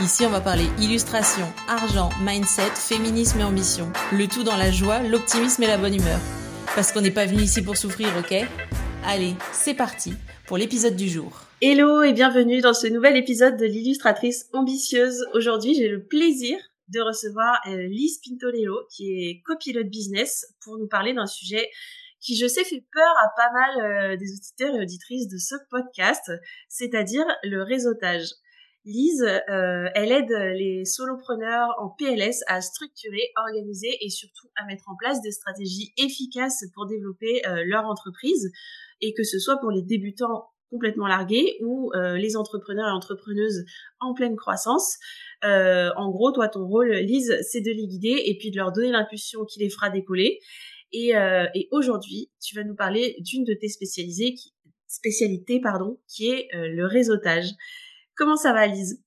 Ici, on va parler illustration, argent, mindset, féminisme et ambition. Le tout dans la joie, l'optimisme et la bonne humeur. Parce qu'on n'est pas venu ici pour souffrir, ok? Allez, c'est parti pour l'épisode du jour. Hello et bienvenue dans ce nouvel épisode de l'illustratrice ambitieuse. Aujourd'hui, j'ai le plaisir de recevoir euh, Lise Pintoleo, qui est copilote business, pour nous parler d'un sujet qui, je sais, fait peur à pas mal euh, des auditeurs et auditrices de ce podcast, c'est-à-dire le réseautage. Lise, euh, elle aide les solopreneurs en PLS à structurer, organiser et surtout à mettre en place des stratégies efficaces pour développer euh, leur entreprise et que ce soit pour les débutants complètement largués ou euh, les entrepreneurs et entrepreneuses en pleine croissance. en gros, toi, ton rôle, Lise, c'est de les guider et puis de leur donner l'impulsion qui les fera décoller. Et, aujourd'hui, tu vas nous parler d'une de tes spécialités, qui est le réseautage. Comment ça va, Lise?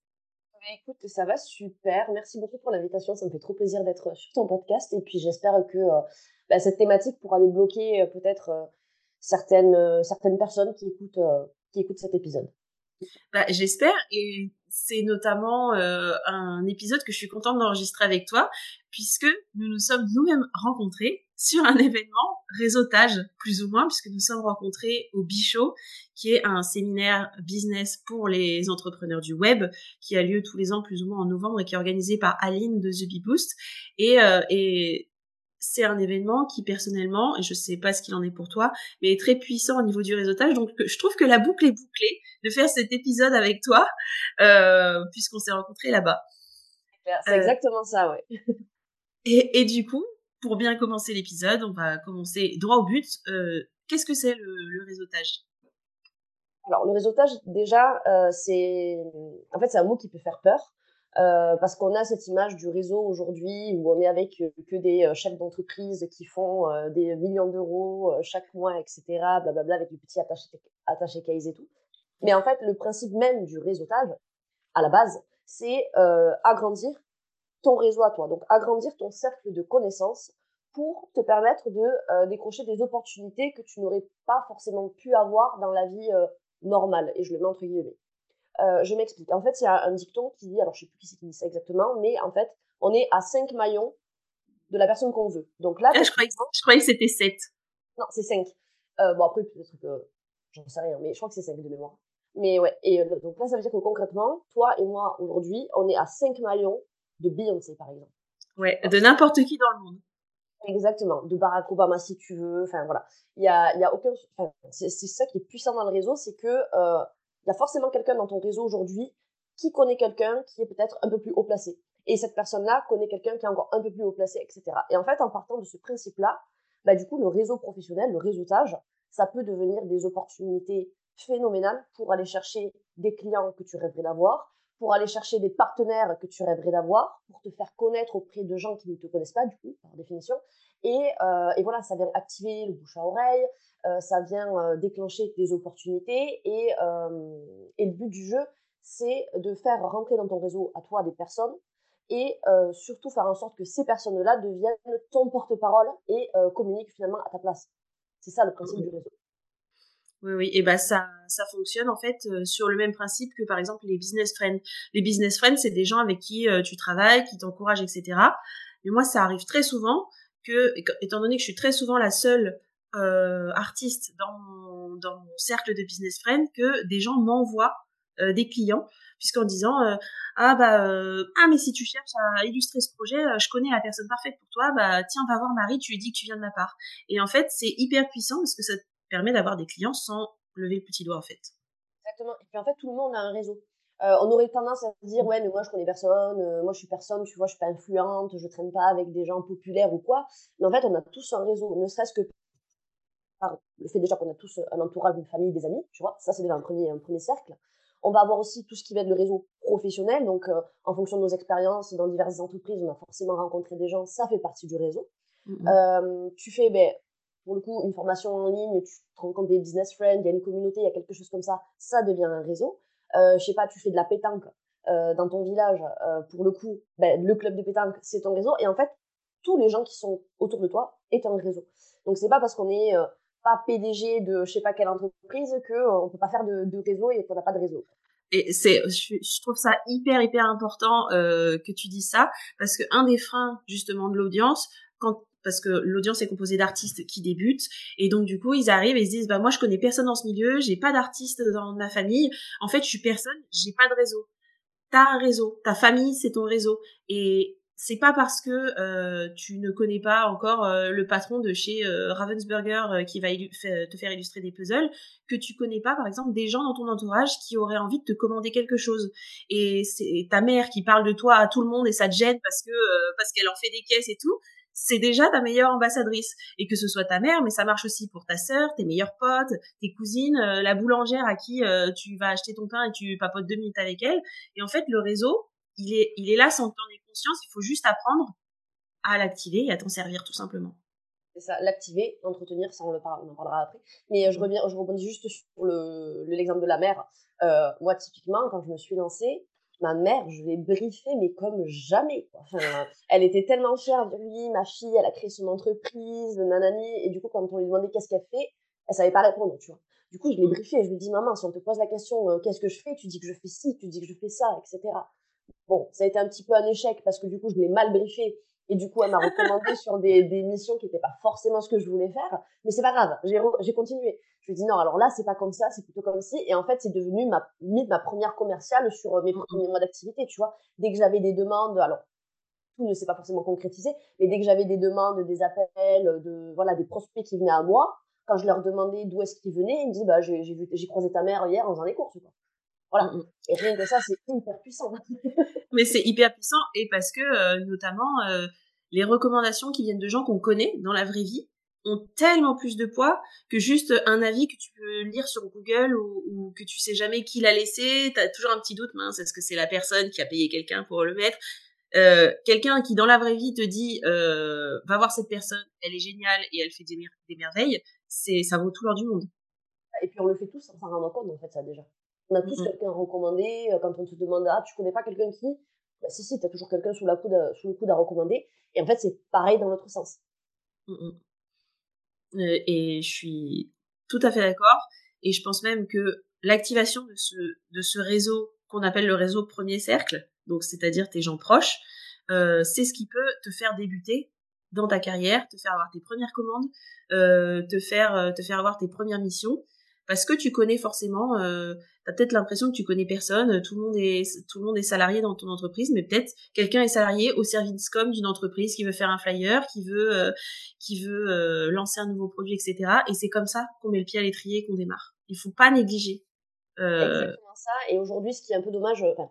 Bah, Écoute, ça va super. Merci beaucoup pour l'invitation. Ça me fait trop plaisir d'être sur ton podcast. Et puis, j'espère que euh, bah, cette thématique pourra débloquer euh, peut-être euh, certaines, certaines personnes qui écoutent, qui écoutent cet épisode. Bah, j'espère. Et c'est notamment un épisode que je suis contente d'enregistrer avec toi, puisque nous nous sommes nous-mêmes rencontrés sur un événement réseautage, plus ou moins, puisque nous sommes rencontrés au Bichot, qui est un séminaire business pour les entrepreneurs du web, qui a lieu tous les ans plus ou moins en novembre et qui est organisé par Aline de The Bee Boost. Et, euh, et c'est un événement qui personnellement, et je sais pas ce qu'il en est pour toi, mais est très puissant au niveau du réseautage. Donc je trouve que la boucle est bouclée de faire cet épisode avec toi, euh, puisqu'on s'est rencontrés là-bas. C'est euh, exactement ça, ouais. Et, et, du coup, pour bien commencer l'épisode, on va commencer droit au but. Euh, qu'est-ce que c'est le, réseautage? Alors, le réseautage, déjà, euh, c'est en fait un mot qui peut faire peur. Euh, parce qu'on a cette image du réseau aujourd'hui où on est avec que des chefs d'entreprise qui font des millions d'euros chaque mois, etc., blablabla, avec les petits attachés, attachés cases et tout. Mais en fait, le principe même du réseautage, à la base, c'est agrandir ton réseau à toi. Donc, agrandir ton cercle de connaissances pour te permettre de euh, décrocher des opportunités que tu n'aurais pas forcément pu avoir dans la vie euh, normale. Et je le mets entre guillemets. Euh, je m'explique. En fait, il y a un dicton qui dit, alors je sais plus qui c'est qui dit ça exactement, mais en fait, on est à 5 maillons de la personne qu'on veut. Donc là, ah, je, croyais, je croyais que c'était 7. Non, c'est 5. bon, après, peut-être que j'en sais rien, mais je crois que c'est 5 de mémoire. Mais ouais, et donc là, ça veut dire que concrètement, toi et moi, aujourd'hui, on est à 5 maillons de Beyoncé, par exemple. Ouais, de n'importe qui dans le monde. Exactement, de Barack Obama si tu veux. Enfin voilà, il y a, y a aucun. c'est ça qui est puissant dans le réseau, c'est que euh, il y a forcément quelqu'un dans ton réseau aujourd'hui qui connaît quelqu'un qui est peut-être un peu plus haut placé. Et cette personne-là connaît quelqu'un qui est encore un peu plus haut placé, etc. Et en fait, en partant de ce principe-là, bah du coup, le réseau professionnel, le réseautage, ça peut devenir des opportunités phénoménales pour aller chercher des clients que tu rêverais d'avoir, pour aller chercher des partenaires que tu rêverais d'avoir, pour te faire connaître auprès de gens qui ne te connaissent pas, du coup, par définition. Et, euh, et voilà, ça vient activer le bouche à oreille, euh, ça vient euh, déclencher des opportunités. Et, et le but du jeu, c'est de faire rentrer dans ton réseau à toi des personnes et surtout faire en sorte que ces personnes-là deviennent ton porte-parole et communiquent finalement à ta place. C'est ça le principe du réseau. Oui, oui, et bah ça, ça fonctionne en fait euh, sur le même principe que par exemple les business friends. Les business friends, c'est des gens avec qui euh, tu travailles, qui t'encouragent, etc. Mais moi, ça arrive très souvent que, étant donné que je suis très souvent la seule euh, artiste dans mon, dans mon cercle de business friends, que des gens m'envoient des clients, puisqu'en disant ah bah ah mais si tu cherches à illustrer ce projet, je connais la personne parfaite pour toi, bah tiens va voir Marie, tu lui dis que tu viens de ma part. Et en fait, c'est hyper puissant parce que ça permet d'avoir des clients sans lever le petit doigt en fait. Exactement. Et puis en fait, tout le monde a un réseau. Euh, on aurait tendance à se dire ouais mais moi je connais personne, euh, moi je suis personne, tu vois, je suis pas influente, je traîne pas avec des gens populaires ou quoi. Mais en fait, on a tous un réseau, ne serait-ce que par le fait déjà qu'on a tous un entourage, une famille, des amis, tu vois. Ça c'est déjà un premier un premier cercle. On va avoir aussi tout ce qui va être le réseau professionnel. Donc, en fonction de nos expériences dans diverses entreprises, on a forcément rencontré des gens. Ça fait partie du réseau. Mmh tu fais, ben, pour le coup, une formation en ligne, tu te rencontres des business friends, il y a une communauté, il y a quelque chose comme ça. Ça devient un réseau. Euh, je sais pas, tu fais de la pétanque euh, dans ton village, euh, pour le coup, ben, le club de pétanque, c'est ton réseau. Et en fait, tous les gens qui sont autour de toi est un réseau. Donc c'est pas parce qu'on est euh, pas PDG de je sais pas quelle entreprise que euh, peut pas faire de, réseau et qu'on n'a pas de réseau. Et c'est, je, je, trouve ça hyper hyper important euh, que tu dis ça parce que un des freins justement de l'audience, quand parce que l'audience est composée d'artistes qui débutent. Et donc du coup ils arrivent et ils se disent bah moi je connais personne dans ce milieu, j'ai pas d'artiste dans ma famille, en fait je suis personne, j'ai pas de réseau. T'as un réseau, ta famille c'est ton réseau. Et c'est pas parce que euh, tu ne connais pas encore euh, le patron de chez euh, Ravensburger qui va te faire illustrer des puzzles que tu connais pas par exemple des gens dans ton entourage qui auraient envie de te commander quelque chose. Et c'est ta mère qui parle de toi à tout le monde et ça te gêne parce que parce qu'elle en fait des caisses et tout c'est déjà ta meilleure ambassadrice. Et que ce soit ta mère, mais ça marche aussi pour ta sœur, tes meilleurs potes, tes cousines, euh, la boulangère à qui euh, tu vas acheter ton pain et tu papotes deux minutes avec elle. Et en fait, le réseau, il est, il est là sans que tu en aies conscience. Il faut juste apprendre à l'activer et à t'en servir tout simplement. C'est ça, l'activer, l'entretenir, ça on, le parle, on en parlera après. Mais euh, je reviens, je rebondis juste sur le l'exemple de la mère. moi, typiquement, quand je me suis lancée, ma mère, je l'ai briefée, mais comme jamais. Enfin, elle était tellement fière de lui, ma fille, elle a créé son entreprise, nanani. Et du coup, quand on lui demandait qu'est-ce qu'elle fait, elle savait pas répondre, tu vois. Du coup, je l'ai mmh. briefée, je lui ai dit, maman, si on te pose la question, euh, qu'est-ce que je fais, tu dis que je fais ci, tu dis que je fais ça, etc. Bon, ça a été un petit peu un échec parce que du coup, je l'ai mal briefée. Et du coup, elle m'a recommandé sur des, des missions qui n'étaient pas forcément ce que je voulais faire. Mais c'est pas grave, j'ai continué. Je lui ai dit non, alors là, c'est pas comme ça, c'est plutôt comme ci. Et en fait, c'est devenu ma, limite ma première commerciale sur euh, mes premiers mois d'activité, tu vois. Dès que j'avais des demandes, alors, tout ne s'est pas forcément concrétisé, mais dès que j'avais des demandes, des appels, de, voilà, des prospects qui venaient à moi, quand je leur demandais d'où est-ce qu'ils venaient, ils me disaient, bah, j'ai, croisé ta mère hier en faisant des courses, quoi. Voilà. Mm, mm. Et rien que ça, c'est hyper puissant. mais c'est hyper puissant et parce que, euh, notamment, euh, les recommandations qui viennent de gens qu'on connaît dans la vraie vie, ont tellement plus de poids que juste un avis que tu peux lire sur Google ou, que tu sais jamais qui l'a laissé. T'as toujours un petit doute, mince, est-ce que c'est la personne qui a payé quelqu'un pour le mettre? Euh, Quelqu'un qui dans la vraie vie te dit euh, va voir cette personne, elle est géniale et elle fait des, des merveilles, c'est ça vaut tout l'or du monde. Et puis on le fait tous sans s'en rendre compte en fait ça déjà. On a tous quelqu'un recommandé euh, quand on te demande ah tu connais pas quelqu'un qui? Bah si si t'as toujours quelqu'un sous la coude sous le coude à recommander. Et en fait c'est pareil dans l'autre sens. Euh, et je suis tout à fait d'accord. Et je pense même que l'activation de ce, de ce réseau qu'on appelle le réseau premier cercle, donc c'est-à-dire tes gens proches, euh, c'est ce qui peut te faire débuter dans ta carrière, te faire avoir tes premières commandes, euh, te faire te faire avoir tes premières missions parce que tu connais forcément, euh, tu peut-être l'impression que tu connais personne, tout le monde est tout le monde est salarié dans ton entreprise, mais peut-être quelqu'un est salarié au service com d'une entreprise qui veut faire un flyer, qui veut euh, qui veut euh, lancer un nouveau produit, etc. Et c'est comme ça qu'on met le pied à l'étrier, qu'on démarre. Il faut pas négliger. Euh... Exactement ça. Et aujourd'hui, ce qui est un peu dommage, enfin,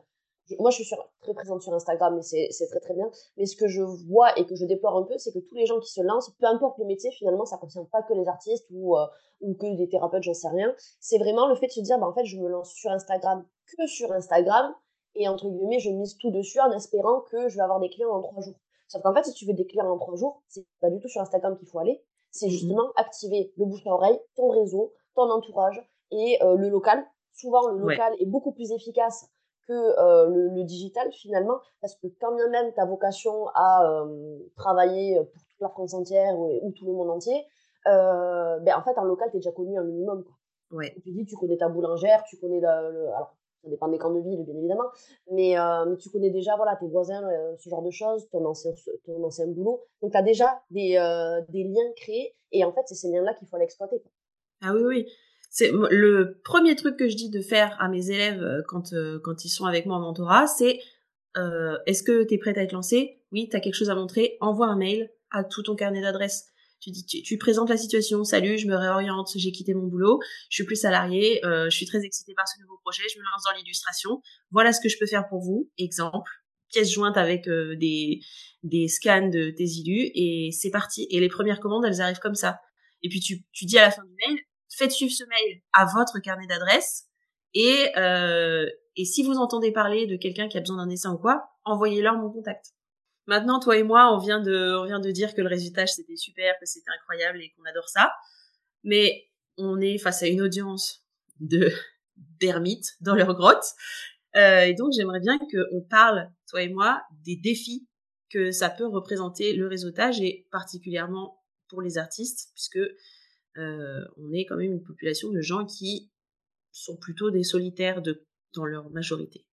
moi, je suis sur, très présente sur Instagram, mais c'est très très bien. Mais ce que je vois et que je déplore un peu, c'est que tous les gens qui se lancent, peu importe le métier, finalement, ça ne concerne pas que les artistes ou, euh, ou que des thérapeutes, j'en sais rien. C'est vraiment le fait de se dire, bah, en fait, je me lance sur Instagram que sur Instagram et entre guillemets, je mise tout dessus en espérant que je vais avoir des clients en trois jours. Sauf qu'en fait, si tu veux des clients en trois jours, c'est pas du tout sur Instagram qu'il faut aller. C'est mmh justement activer le bouche à oreille, ton réseau, ton entourage et euh, le local. Souvent, le local est beaucoup plus efficace que euh, le, le, digital finalement, parce que quand bien même ta vocation à euh, travailler pour toute la France entière ou, ou tout le monde entier, euh, ben en fait en local tu es déjà connu un minimum. Quoi. Ouais. Tu dis tu connais ta boulangère, tu connais le, le alors ça dépend des camps de ville bien évidemment, mais, euh, mais tu connais déjà voilà tes voisins, ce genre de choses, ton ancien ton ancien boulot, donc tu as déjà des des liens créés et en fait c'est ces liens là qu'il faut aller exploiter. Ah oui oui c'est le premier truc que je dis de faire à mes élèves euh, quand euh, quand ils sont avec moi en mentorat, c'est euh, est-ce que tu es prête à être lancé Oui, tu as quelque chose à montrer, envoie un mail à tout ton carnet d'adresses. Tu dis tu, tu, présentes la situation, salut, je me réoriente, j'ai quitté mon boulot, je suis plus salarié, euh, je suis très excitée par ce nouveau projet, je me lance dans l'illustration. Voilà ce que je peux faire pour vous. Exemple, pièce jointe avec euh, des des scans de tes illus et c'est parti. Et les premières commandes, elles arrivent comme ça. Et puis tu tu dis à la fin du mail, faites suivre ce mail à votre carnet d'adresse Et, euh, et si vous entendez parler de quelqu'un qui a besoin d'un dessin ou quoi, envoyez-leur mon contact. Maintenant, toi et moi, on vient de, on vient de dire que le résultat c'était super, que c'était incroyable et qu'on adore ça. Mais on est face à une audience de d'ermites dans leur grotte. Euh, et donc, j'aimerais bien qu'on parle, toi et moi, des défis que ça peut représenter le réseautage et particulièrement pour les artistes, puisque euh, on est quand même une population de gens qui sont plutôt des solitaires de, dans leur majorité.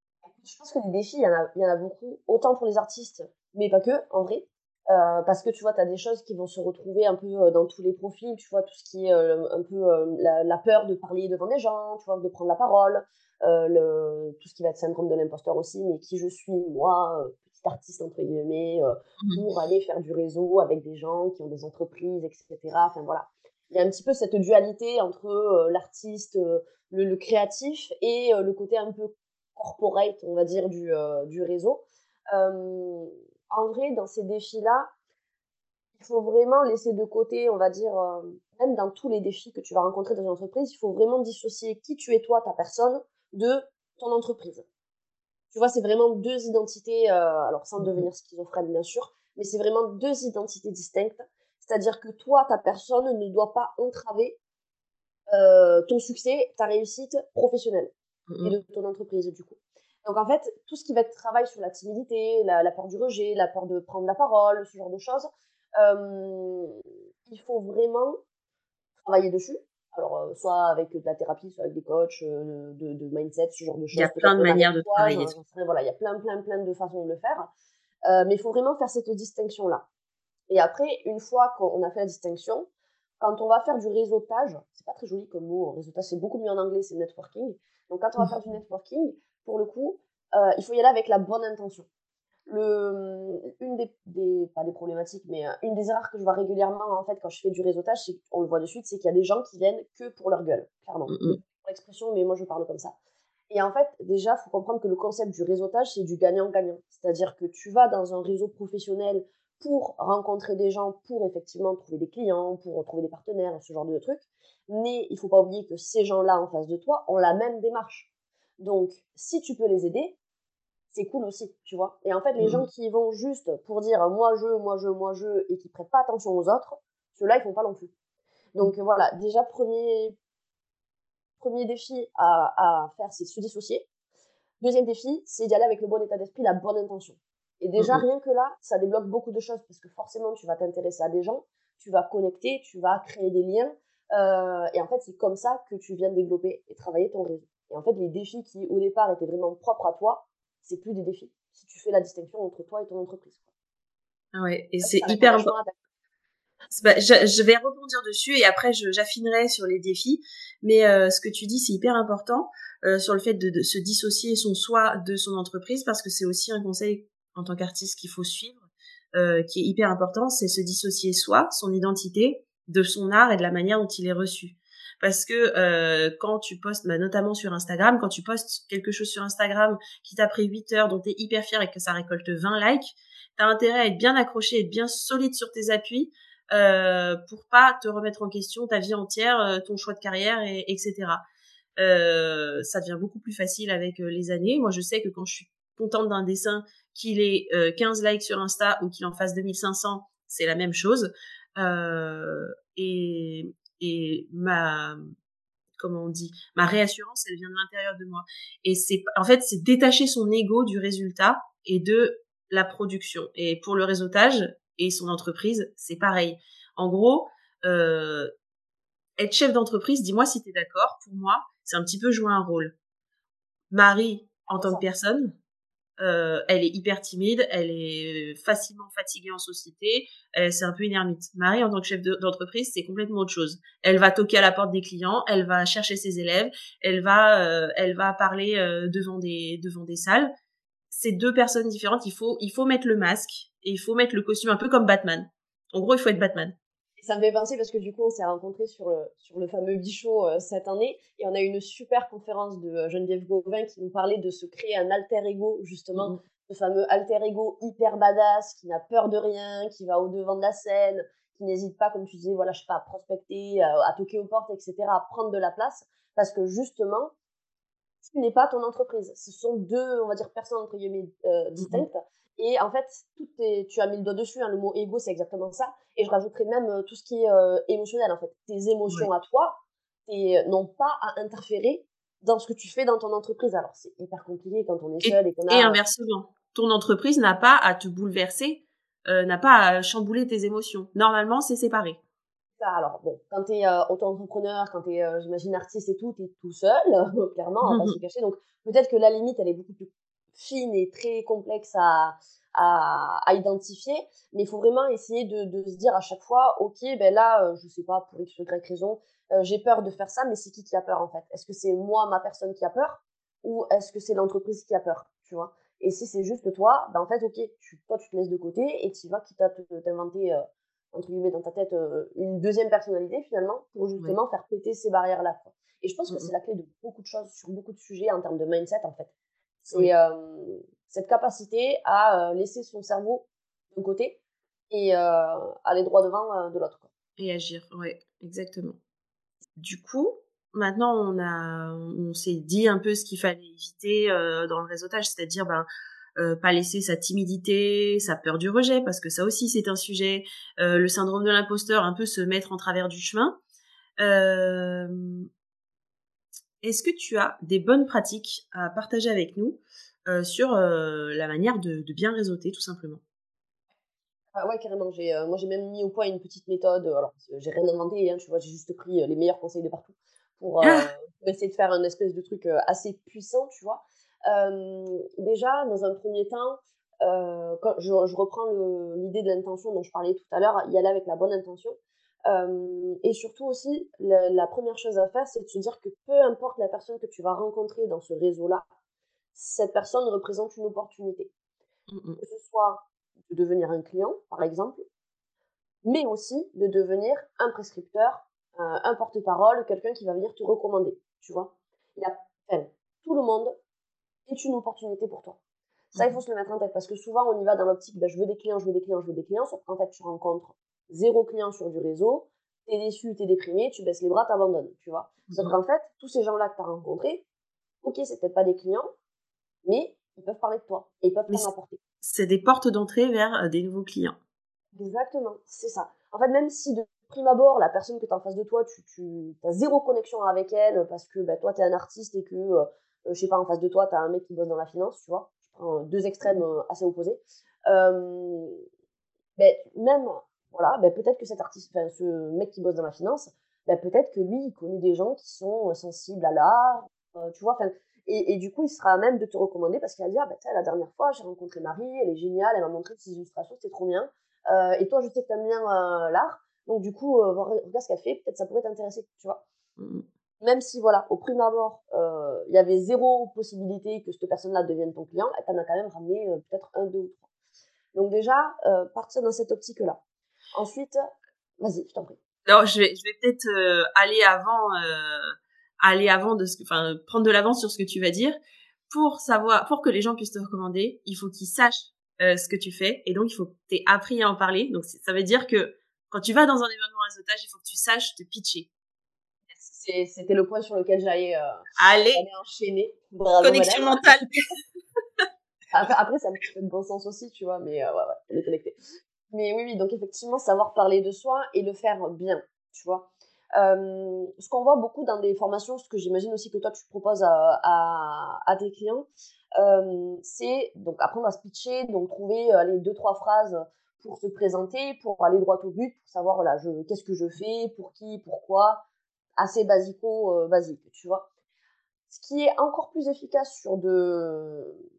Je pense que les défis, il y, en a, il y en a beaucoup, autant pour les artistes, mais pas que, en vrai. Euh, parce que tu vois, tu as des choses qui vont se retrouver un peu euh, dans tous les profils, tu vois, tout ce qui est euh, un peu la, la, peur de parler devant des gens, tu vois, de prendre la parole, le, tout ce qui va être syndrome de l'imposteur aussi, mais qui je suis, moi, petit artiste, entre guillemets, mmh pour aller faire du réseau avec des gens qui ont des entreprises, etc. Enfin voilà. Il y a un petit peu cette dualité entre l'artiste, le, le, créatif et le côté un peu corporate, on va dire, du, du réseau en vrai, dans ces défis-là, il faut vraiment laisser de côté, on va dire, euh, même dans tous les défis que tu vas rencontrer dans une entreprise, il faut vraiment dissocier qui tu es toi, ta personne, de ton entreprise. Tu vois, c'est vraiment deux identités, euh, alors sans devenir schizophrène bien sûr, mais c'est vraiment deux identités distinctes. C'est-à-dire que toi, ta personne ne doit pas entraver euh, ton succès, ta réussite professionnelle et de ton entreprise du coup. Donc en fait, tout ce qui va être travail sur la timidité, la, peur du rejet, la peur de prendre la parole, ce genre de choses, euh, il faut vraiment travailler dessus. Alors, euh, soit avec de la thérapie, soit avec des coachs, euh, de, mindset, ce genre de choses. Il y a plein de manières de travailler. voilà, il y a plein, plein, plein de façons de le faire. mais il faut vraiment faire cette distinction-là. Et après, une fois qu'on a fait la distinction, quand on va faire du réseautage, c'est pas très joli comme mot, réseautage c'est beaucoup mieux en anglais, c'est networking. Donc quand on va faire du networking, pour le coup, euh, il faut y aller avec la bonne intention. Le, une des, pas des problématiques, mais euh, une des erreurs que je vois régulièrement en fait quand je fais du réseautage, on le voit de suite, c'est qu'il y a des gens qui viennent que pour leur gueule, clairement. Mm l'expression, mais moi je parle comme ça. Et en fait, déjà, il faut comprendre que le concept du réseautage, c'est du gagnant-gagnant. C'est-à-dire que tu vas dans un réseau professionnel pour rencontrer des gens, pour effectivement trouver des clients, pour trouver des partenaires, ce genre de trucs. Mais il faut pas oublier que ces gens-là en face de toi ont la même démarche. Donc, si tu peux les aider, c'est cool aussi, tu vois. Et en fait, les mmh. gens qui vont juste pour dire moi je, moi je, moi je, et qui prêtent pas attention aux autres, ceux-là, ils font pas non plus. Donc mmh. voilà, déjà, premier, premier défi à, à faire, c'est se dissocier. Deuxième défi, c'est d'y aller avec le bon état d'esprit, la bonne intention. Et déjà, mmh rien que là, ça débloque beaucoup de choses parce que forcément, tu vas t'intéresser à des gens, tu vas connecter, tu vas créer des liens. Euh, et en fait, c'est comme ça que tu viens développer et travailler ton réseau. Et en fait, les défis qui, au départ, étaient vraiment propres à toi, c'est plus des défis. Si tu fais la distinction entre toi et ton entreprise. Ah ouais, et c'est hyper important. Bah, je, je, vais rebondir dessus et après j'affinerai sur les défis. Mais euh, ce que tu dis, c'est hyper important euh, sur le fait de, de, se dissocier son soi de son entreprise parce que c'est aussi un conseil en tant qu'artiste qu'il faut suivre, euh, qui est hyper important, c'est se dissocier soi, son identité, de son art et de la manière dont il est reçu parce que euh, quand tu postes, bah, notamment sur Instagram, quand tu postes quelque chose sur Instagram qui t'a pris 8 heures, dont tu es hyper fier et que ça récolte 20 likes, tu as intérêt à être bien accroché, être bien solide sur tes appuis euh, pour pas te remettre en question ta vie entière, euh, ton choix de carrière, et, etc. Euh, ça devient beaucoup plus facile avec euh, les années. Moi, je sais que quand je suis contente d'un dessin, qu'il ait 15 likes sur Insta ou qu'il en fasse 2500, c'est la même chose. Euh, et, et ma comment on dit ma réassurance elle vient de l'intérieur de moi. Et c'est en fait c'est détacher son ego du résultat et de la production. Et pour le réseautage et son entreprise c'est pareil. En gros euh, être chef d'entreprise dis-moi si tu es d'accord pour moi c'est un petit peu jouer un rôle. Marie en tant que personne euh, elle est hyper timide, elle est facilement fatiguée en société, c'est un peu une ermite. Marie, en tant que chef d'entreprise, c'est complètement autre chose. Elle va toquer à la porte des clients, elle va chercher ses élèves, elle va, euh, elle va parler euh, devant des devant des salles. C'est deux personnes différentes. Il faut il faut mettre le masque et il faut mettre le costume un peu comme Batman. En gros, il faut être Batman ça me fait penser parce que du coup, on s'est rencontrés sur le, sur le fameux Bichot euh, cette année et on a eu une super conférence de euh, Geneviève Gauvin qui nous parlait de se créer un alter ego, justement, mmh. ce fameux alter ego hyper badass qui n'a peur de rien, qui va au devant de la scène, qui n'hésite pas, comme tu disais, voilà, je sais pas, à prospecter, à, à toquer aux portes, etc., à prendre de la place parce que justement, tu n'es pas ton entreprise. Ce sont deux, on va dire, personnes entre guillemets euh, distinctes. Et en fait, tout est, tu as mis le doigt dessus, hein, le mot ego, c'est exactement ça. Et je rajouterais même euh, tout ce qui est euh, émotionnel, en fait. Tes émotions à toi n'ont pas à interférer dans ce que tu fais dans ton entreprise. Alors, c'est hyper compliqué quand on est seul et qu'on a... Et inversement, ton entreprise n'a pas à te bouleverser, euh, n'a pas à chambouler tes émotions. Normalement, c'est séparé. Ça, alors bon, quand tu es auto-entrepreneur, quand tu es, j'imagine, artiste et tout, tu es tout seul, clairement, on va pas se cacher. Donc, peut-être que la limite, elle est beaucoup plus fine et très complexe à, à, à identifier, mais il faut vraiment essayer de, de, se dire à chaque fois, ok, ben là, euh, je sais pas, pour X ou Y raison, euh, j'ai peur de faire ça, mais c'est qui qui a peur en fait? Est-ce que c'est moi, ma personne qui a peur, ou est-ce que c'est l'entreprise qui a peur Tu vois? Et si c'est juste toi, ben en fait, ok, tu, toi tu te laisses de côté et tu vas quitte à t'inventer euh, entre guillemets dans ta tête une deuxième personnalité finalement pour justement faire péter ces barrières là. Et je pense que c'est la clé de beaucoup de choses sur beaucoup de sujets en termes de mindset en fait. C'est cette capacité à laisser son cerveau de côté et aller droit devant de l'autre. Et agir, oui, exactement. Du coup, maintenant on a, on s'est dit un peu ce qu'il fallait éviter dans le réseautage, c'est-à-dire ben pas laisser sa timidité, sa peur du rejet, parce que ça aussi c'est un sujet, le syndrome de l'imposteur, un peu se mettre en travers du chemin. Est-ce que tu as des bonnes pratiques à partager avec nous euh, sur euh, la manière de, bien réseauter, tout simplement? Ah ouais, carrément. J'ai, euh, moi, j'ai même mis au point une petite méthode. Alors, j'ai rien inventé, hein, tu vois, j'ai juste pris les meilleurs conseils de partout pour, ah! essayer de faire un espèce de truc assez puissant, tu vois. déjà, dans un premier temps, quand je, reprends l'idée de l'intention dont je parlais tout à l'heure, y aller avec la bonne intention. Et surtout aussi, la, première chose à faire, c'est de se dire que peu importe la personne que tu vas rencontrer dans ce réseau-là, cette personne représente une opportunité. Mmh que ce soit de devenir un client, par exemple, mais aussi de devenir un prescripteur, un porte-parole, quelqu'un qui va venir te recommander, tu vois. Il y a, tout le monde est une opportunité pour toi. Ça, il mmh faut se le mettre en tête parce que souvent, on y va dans l'optique, ben, je veux des clients, je veux des clients, je veux des clients, sauf qu'en fait, tu rencontres zéro client sur du réseau, t'es déçu, t'es déprimé, tu baisses les bras, t'abandonnes, tu vois. Sauf mmh qu'en fait, tous ces gens-là que t'as rencontrés, ok, c'est peut-être pas des clients, mais ils peuvent parler de toi et ils peuvent t'en apporter. C'est des portes d'entrée vers euh, des nouveaux clients. Exactement, c'est ça. En fait, même si de prime abord, la personne que tu en face de toi, tu, tu as zéro connexion avec elle parce que bah, toi, tu es un artiste et que, euh, euh, je sais pas, en face de toi, tu as un mec qui bosse dans la finance, tu vois. Je prends deux extrêmes assez opposés. Euh, ben, même, voilà, ben, peut-être que cet artiste, ce mec qui bosse dans la finance, ben, peut-être que lui, il connaît des gens qui sont sensibles à l'art, tu vois. Et, et, du coup, il sera à même de te recommander parce qu'il va dire, ah, bah, la dernière fois, j'ai rencontré Marie, elle est géniale, elle m'a montré ses illustrations, c'était trop bien. Euh, et toi, je sais que tu aimes bien euh, l'art. Donc, du coup, euh, regarde ce qu'elle fait, peut-être ça pourrait t'intéresser, tu vois. Même si, voilà, au prime abord, euh, il y avait zéro possibilité que cette personne-là devienne ton client, elle t'en a quand même ramené peut-être un, deux ou trois. Donc, déjà, partir dans cette optique-là. Ensuite, vas-y, je t'en prie. Alors, je vais, je vais peut-être aller avant aller avant de ce enfin prendre de l'avance sur ce que tu vas dire. Pour savoir pour que les gens puissent te recommander il faut qu'ils sachent euh, ce que tu fais. Et donc il faut que tu aies appris à en parler. Donc ça veut dire que quand tu vas dans un événement réseautage il faut que tu saches te pitcher. C'était le point sur lequel j'allais euh, aller enchaîner. Connexion mentale. Après, après ça me fait de bon sens aussi tu vois mais euh, ouais, ouais on est connecté mais oui oui donc effectivement savoir parler de soi et le faire bien tu vois ce qu'on voit beaucoup dans des formations, ce que j'imagine aussi que toi tu proposes à, tes clients, c'est donc apprendre à se pitcher, donc trouver euh, les deux trois phrases pour se présenter, pour aller droit au but, pour savoir voilà, je, qu'est-ce que je fais, pour qui, pourquoi, assez basico euh, basique, tu vois. Ce qui est encore plus efficace sur de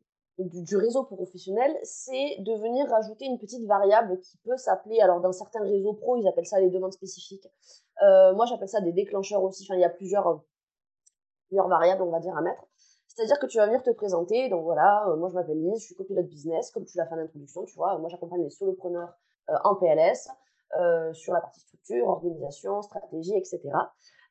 du, réseau professionnel, c'est de venir rajouter une petite variable qui peut s'appeler, alors dans certains réseaux pro, ils appellent ça les demandes spécifiques. Euh, moi, j'appelle ça des déclencheurs aussi. Enfin, il y a plusieurs, plusieurs variables, on va dire, à mettre. C'est-à-dire que tu vas venir te présenter. Donc voilà, euh, moi je m'appelle Lise, je suis copilote business, comme tu l'as fait en introduction, tu vois. Moi j'accompagne les solopreneurs euh, en PLS sur la partie structure, organisation, stratégie, etc.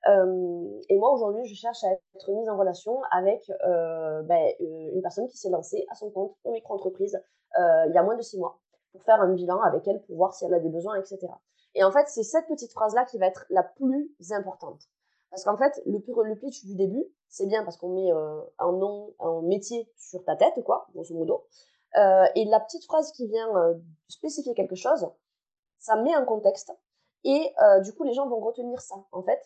Euh, et moi, aujourd'hui, je cherche à être mise en relation avec euh, ben, euh, une personne qui s'est lancée à son compte, une micro-entreprise, il y a moins de six mois, pour faire un bilan avec elle, pour voir si elle a des besoins, etc. Et en fait, c'est cette petite phrase-là qui va être la plus importante. Parce qu'en fait, le pitch du début, c'est bien parce qu'on met un nom, un métier sur ta tête, quoi, grosso modo. et la petite phrase qui vient spécifier quelque chose, ça met un contexte. Et du coup, les gens vont retenir ça. En fait,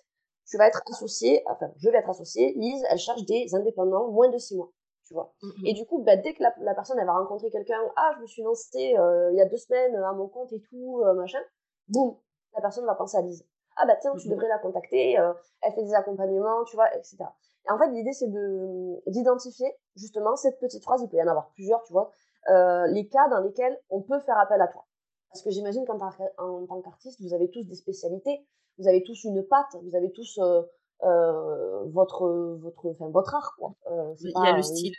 tu vas être associé, enfin, je vais être associé, Lise, elle cherche des indépendants moins de six mois. Tu vois. Mmh et du coup, bah, dès que la, personne elle va rencontrer quelqu'un, ah, je me suis lancée il y a deux semaines à mon compte et tout, machin, boum, la personne va penser à Lise. Ah bah tiens, tu mmh devrais la contacter, elle fait des accompagnements, tu vois, etc. Et en fait, l'idée, c'est de d'identifier justement cette petite phrase, il peut y en avoir plusieurs, tu vois, euh, les cas dans lesquels on peut faire appel à toi. Parce que j'imagine qu'en tant qu'artiste, vous avez tous des spécialités, vous avez tous une patte, vous avez tous euh, euh, votre, votre, enfin, votre art. Quoi. Euh, il, y a le style,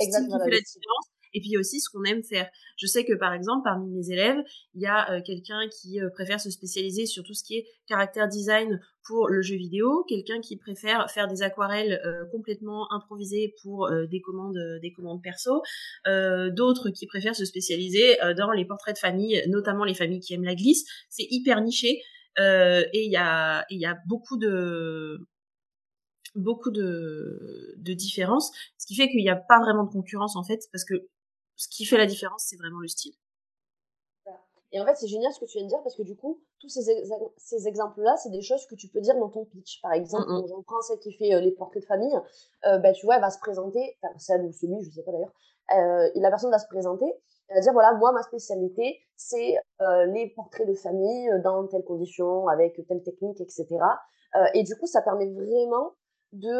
il y a le style qui fait la différence. Et puis il y a aussi ce qu'on aime faire. Je sais que par exemple, parmi mes élèves, il y a euh, quelqu'un qui préfère se spécialiser sur tout ce qui est caractère design pour le jeu vidéo, quelqu'un qui préfère faire des aquarelles complètement improvisées pour des commandes des commandes perso, d'autres qui préfèrent se spécialiser dans les portraits de famille, notamment les familles qui aiment la glisse. C'est hyper niché. Et il y a il y a beaucoup de beaucoup de, de différences, ce qui fait qu'il n'y a pas vraiment de concurrence en fait, parce que ce qui fait la différence, c'est vraiment le style. Et en fait, c'est génial ce que tu viens de dire parce que du coup, tous ces, ces exemples-là, c'est des choses que tu peux dire dans ton pitch. Par exemple, mm j'en prends celle qui fait euh, les portraits de famille, euh, bah, tu vois, elle va se présenter, enfin, celle ou celui, je sais pas d'ailleurs, euh, la personne va se présenter, elle va dire voilà, moi, ma spécialité, c'est euh, les portraits de famille dans telles conditions, avec telle technique, etc. et du coup, ça permet vraiment de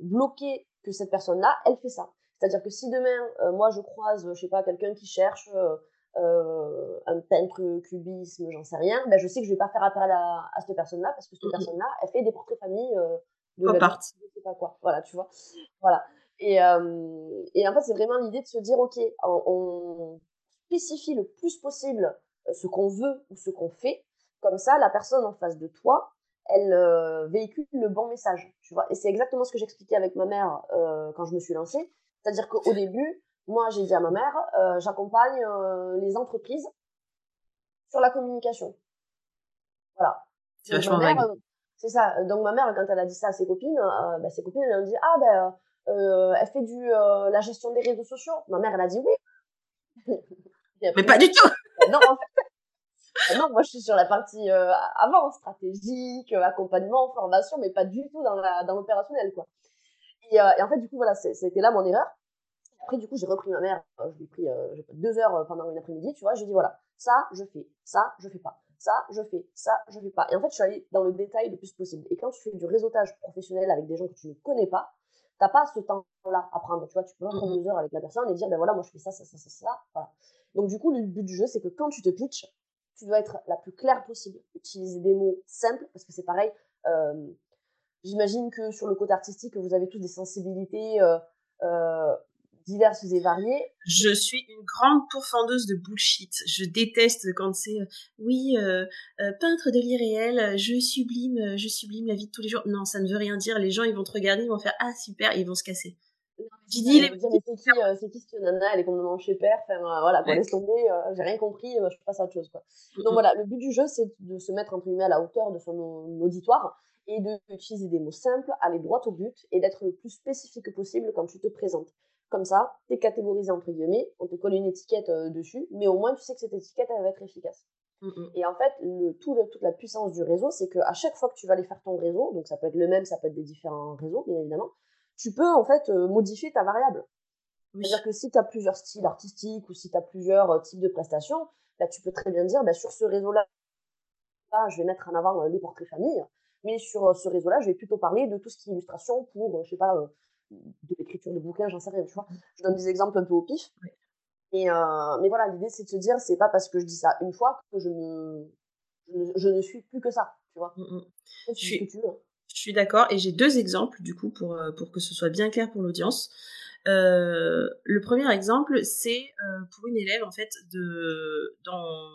bloquer que cette personne-là, elle fait ça. C'est-à-dire que si demain, euh, moi, je croise, je sais pas, quelqu'un qui cherche euh, euh, un peintre cubisme, j'en sais rien, ben, je sais que je vais pas faire appel à, à cette personne-là parce que cette personne-là, elle fait des portraits famille de Pop art. je sais pas quoi. Voilà, tu vois. Voilà. Et, et en fait, c'est vraiment l'idée de se dire, ok, on, on spécifie le plus possible ce qu'on veut ou ce qu'on fait. Comme ça, la personne en face de toi, elle véhicule le bon message, tu vois. Et c'est exactement ce que j'expliquais avec ma mère quand je me suis lancée. C'est-à-dire qu'au début, moi, j'ai dit à ma mère, euh, j'accompagne euh, les entreprises sur la communication. Voilà. C'est vachement vague. Euh, c'est ça. Donc ma mère, quand elle a dit ça à ses copines, bah, ses copines, elles ont dit, ah ben, elle fait du la gestion des réseaux sociaux. Ma mère, elle a dit oui. mais pas du tout. non, en fait, non, moi je suis sur la partie avant, stratégique, accompagnement, formation, mais pas du tout dans la dans l'opérationnel quoi. Et, et, en fait du coup voilà, c'était là mon erreur. Après, du coup, j'ai repris ma mère, euh, je lui ai pris euh, deux heures euh, pendant une après-midi, tu vois, j'ai dit voilà, ça, je fais, ça, je fais pas, ça, je fais, ça, je fais pas. Et en fait, je suis allée dans le détail le plus possible. Et quand tu fais du réseautage professionnel avec des gens que tu ne connais pas, t'as pas ce temps-là à prendre, tu vois, tu peux pas prendre mmh deux heures avec la personne et dire, ben voilà, moi je fais ça, ça, ça, ça, ça, voilà. Donc du coup, le but du jeu, c'est que quand tu te pitches, tu dois être la plus claire possible, utiliser des mots simples, parce que c'est pareil, j'imagine que sur le côté artistique, vous avez tous des sensibilités euh, diverses et variées. Je suis une grande pourfendeuse de bullshit. Je déteste quand c'est euh, oui euh, euh, peintre de l'irréel, je sublime, je sublime la vie de tous les jours. Non, ça ne veut rien dire. Les gens ils vont te regarder, ils vont faire ah super, ils vont se casser. Tu dis les c'est qui c'est qui cette nana? Elle est complètement chez père. Enfin voilà, pour laisse tomber. j'ai rien compris. je passe à autre chose quoi. Donc voilà, le but du jeu c'est de se mettre entre guillemets à la hauteur de son auditoire et d'utiliser des mots simples, aller droit au but et d'être le plus spécifique possible quand tu te présentes. Comme ça, tu es catégorisé entre guillemets, on te colle une étiquette euh, dessus, mais au moins tu sais que cette étiquette elle va être efficace. Et en fait, le, tout, toute la puissance du réseau, c'est qu'à chaque fois que tu vas aller faire ton réseau, donc ça peut être le même, ça peut être des différents réseaux, bien évidemment, tu peux en fait euh, modifier ta variable. C'est-à-dire que si tu as plusieurs styles artistiques ou si tu as plusieurs euh, types de prestations, bah, tu peux très bien dire, bah, sur ce réseau-là, je vais mettre en avant les portraits famille, mais sur ce réseau-là, je vais plutôt parler de tout ce qui est illustration pour, je sais pas, de l'écriture de bouquins, j'en sais rien, tu vois. Je donne des exemples un peu au pif. Et euh, mais voilà, l'idée c'est de se dire, c'est pas parce que je dis ça une fois que je me, je ne, suis plus que ça, tu vois. Mmh, mmh. Je, suis, hein. je suis d'accord, et j'ai deux exemples du coup pour euh, pour que ce soit bien clair pour l'audience. Euh, le premier exemple, c'est pour une élève en fait de dans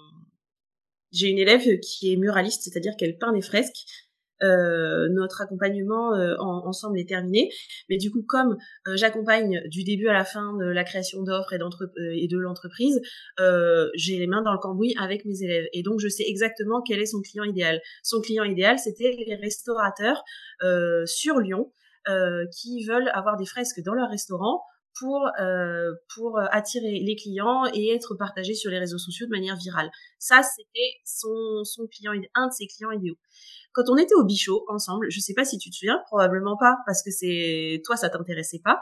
j'ai une élève qui est muraliste, c'est-à-dire qu'elle peint des fresques euh, notre accompagnement euh, ensemble est terminé. Mais du coup, comme euh, j'accompagne du début à la fin de la création d'offres et, de l'entreprise, j'ai les mains dans le cambouis avec mes élèves. Et donc, je sais exactement quel est son client idéal. Son client idéal, c'était les restaurateurs sur Lyon. qui veulent avoir des fresques dans leur restaurant pour attirer les clients et être partagés sur les réseaux sociaux de manière virale. Ça, c'était son son un de ses clients idéaux. Quand on était au Bichot ensemble, je sais pas si tu te souviens, probablement pas, parce que c'est toi ça t'intéressait pas.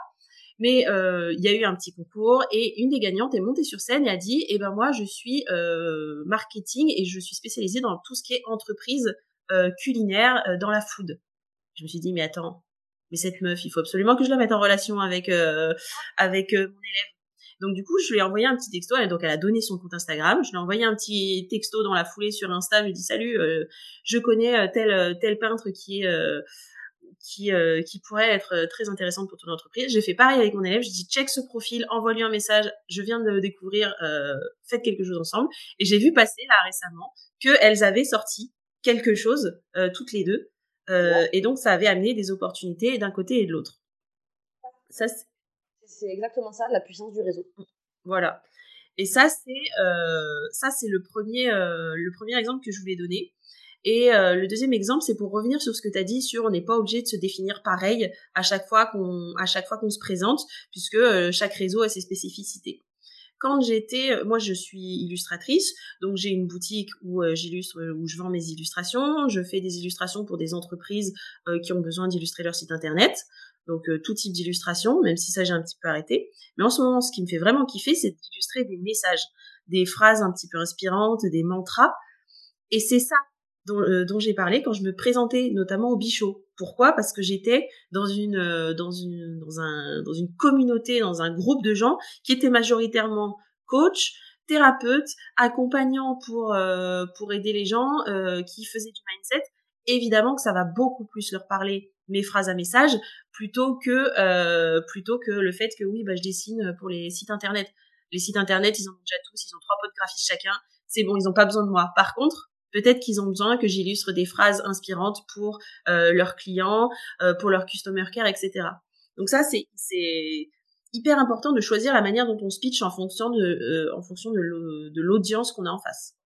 Mais euh, il y a eu un petit concours et une des gagnantes est montée sur scène et a dit "Eh ben moi je suis euh, marketing et je suis spécialisée dans tout ce qui est entreprise euh, culinaire dans la food." Je me suis dit "Mais attends, mais cette meuf, il faut absolument que je la mette en relation avec avec mon élève." Donc du coup, je lui ai envoyé un petit texto. Elle, donc elle a donné son compte Instagram. Je lui ai envoyé un petit texto dans la foulée sur Insta. Je lui ai dit salut, je connais tel tel peintre qui est qui, euh, qui pourrait être euh, très intéressante pour ton entreprise. J'ai fait pareil avec mon élève, j'ai dit check ce profil, envoie-lui un message, je viens de le découvrir, euh, faites quelque chose ensemble. Et j'ai vu passer là récemment qu'elles avaient sorti quelque chose euh, toutes les deux. Euh, et donc ça avait amené des opportunités d'un côté et de l'autre. Ça, c'est exactement ça, la puissance du réseau. Voilà. Et ça, c'est ça, c'est le premier le premier exemple que je voulais donner. Et euh, le deuxième exemple, c'est pour revenir sur ce que tu as dit sur on n'est pas obligé de se définir pareil à chaque fois qu'on se présente, puisque euh, chaque réseau a ses spécificités. Quand j'étais, euh, moi je suis illustratrice, donc j'ai une boutique où j'illustre, où je vends mes illustrations. Je fais des illustrations pour des entreprises qui ont besoin d'illustrer leur site internet. Donc tout type d'illustration, même si ça j'ai un petit peu arrêté. Mais en ce moment, ce qui me fait vraiment kiffer, c'est d'illustrer des messages, des phrases un petit peu inspirantes, des mantras. Et c'est ça dont, euh, dont j'ai parlé quand je me présentais notamment au Bichot. Pourquoi? Parce que j'étais dans une euh, dans une dans un dans une communauté, dans un groupe de gens qui étaient majoritairement coach, thérapeutes, accompagnants pour euh, pour aider les gens, qui faisaient du mindset. Évidemment que ça va beaucoup plus leur parler mes phrases à message plutôt que plutôt que le fait que oui bah je dessine pour les sites internet. Les sites internet ils en ont déjà tous, ils ont trois potes graphistes chacun, c'est bon ils ont pas besoin de moi. Par contre Peut-être qu'ils ont besoin que j'illustre des phrases inspirantes pour euh, leurs clients, euh, pour leur customer care, etc. Donc ça, c'est hyper important de choisir la manière dont on speech en fonction de euh, en fonction de l'audience qu'on a en face.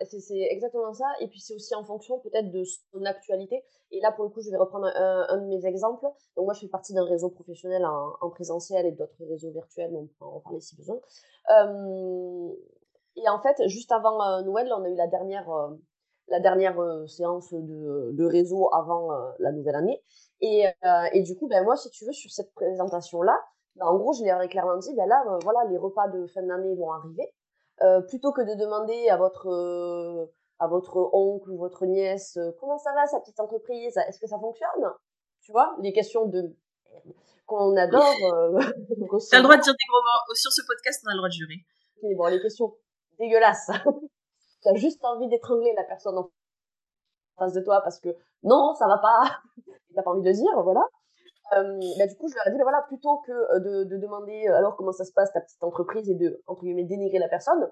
C'est exactement ça. Et puis c'est aussi en fonction peut-être de son actualité. Et là, pour le coup, je vais reprendre un, de mes exemples. Donc moi, je fais partie d'un réseau professionnel en, en présentiel et d'autres réseaux virtuels, on peut en parler si besoin. Et en fait, juste avant euh, Noël, on a eu la dernière, euh, la dernière euh, séance de, de, réseau avant la nouvelle année. Et, et, du coup, ben moi, si tu veux, sur cette présentation-là, ben, en gros, je leur ai clairement dit, ben là, voilà, les repas de fin d'année vont arriver. plutôt que de demander à votre à votre oncle ou votre nièce comment ça va sa petite entreprise, est-ce que ça fonctionne? Tu vois, les questions de qu'on adore. Euh, T'as le droit de dire des gros mots. Sur ce podcast, on a le droit de jurer. Okay, bon, les questions dégueulasse. as juste envie d'étrangler la personne en face de toi parce que non, ça va pas. T'as pas envie de dire, voilà. Euh, bah, du coup, je leur ai dit, bah, voilà, plutôt que euh, de, de, demander euh, alors comment ça se passe ta petite entreprise et de, entre guillemets, dénigrer la personne,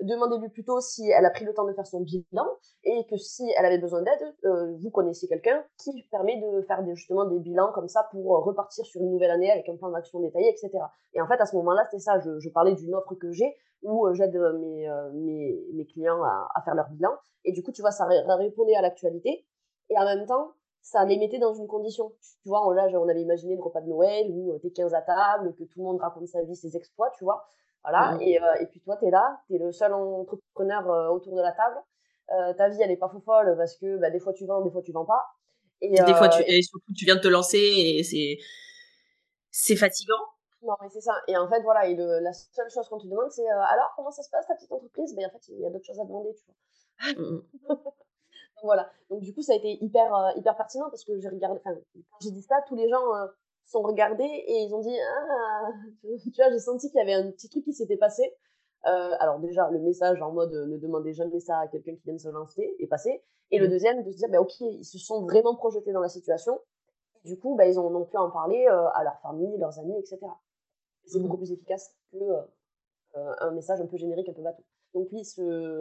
demandez-lui plutôt si elle a pris le temps de faire son bilan et que si elle avait besoin d'aide, vous connaissez quelqu'un qui permet de faire justement des bilans comme ça pour repartir sur une nouvelle année avec un plan d'action détaillé, etc. Et en fait, à ce moment-là, c'était ça, je, parlais d'une offre que j'ai où j'aide mes, mes, clients à, faire leur bilan. Et du coup, tu vois, ça répondait à l'actualité. Et en même temps, ça les mettait dans une condition. Tu vois, là, on avait imaginé le repas de Noël où euh, t'es 15 à table, que tout le monde raconte sa vie, ses exploits, tu vois. Voilà. Et, euh, et, puis toi, t'es là, t'es le seul entrepreneur euh, autour de la table. ta vie, elle est pas fou folle parce que bah, des fois tu vends, des fois tu vends pas. Et, des fois, tu, et surtout, tu viens de te lancer et c'est, c'est fatigant. Non, mais c'est ça. Et en fait, voilà, et la seule chose qu'on te demande, c'est alors, comment ça se passe ta petite entreprise? Ben, en fait, il y a d'autres choses à demander, tu vois. Mmh, mmh. voilà. Donc du coup, ça a été hyper euh, hyper pertinent parce que j'ai regardé, enfin, quand j'ai dit ça, tous les gens euh, sont regardés et ils ont dit, ah, tu vois, j'ai senti qu'il y avait un petit truc qui s'était passé. Euh, alors déjà, le message en mode ne demandez jamais ça à quelqu'un qui vient de se lancer est passé. Et le mmh. deuxième, de se dire, bah, ok, ils se sont vraiment projetés dans la situation. du coup, bah, ils ont, ont pu en parler à leur famille, leurs amis, etc. C'est mmh. beaucoup plus efficace que un message un peu générique, un peu bateau. Donc oui,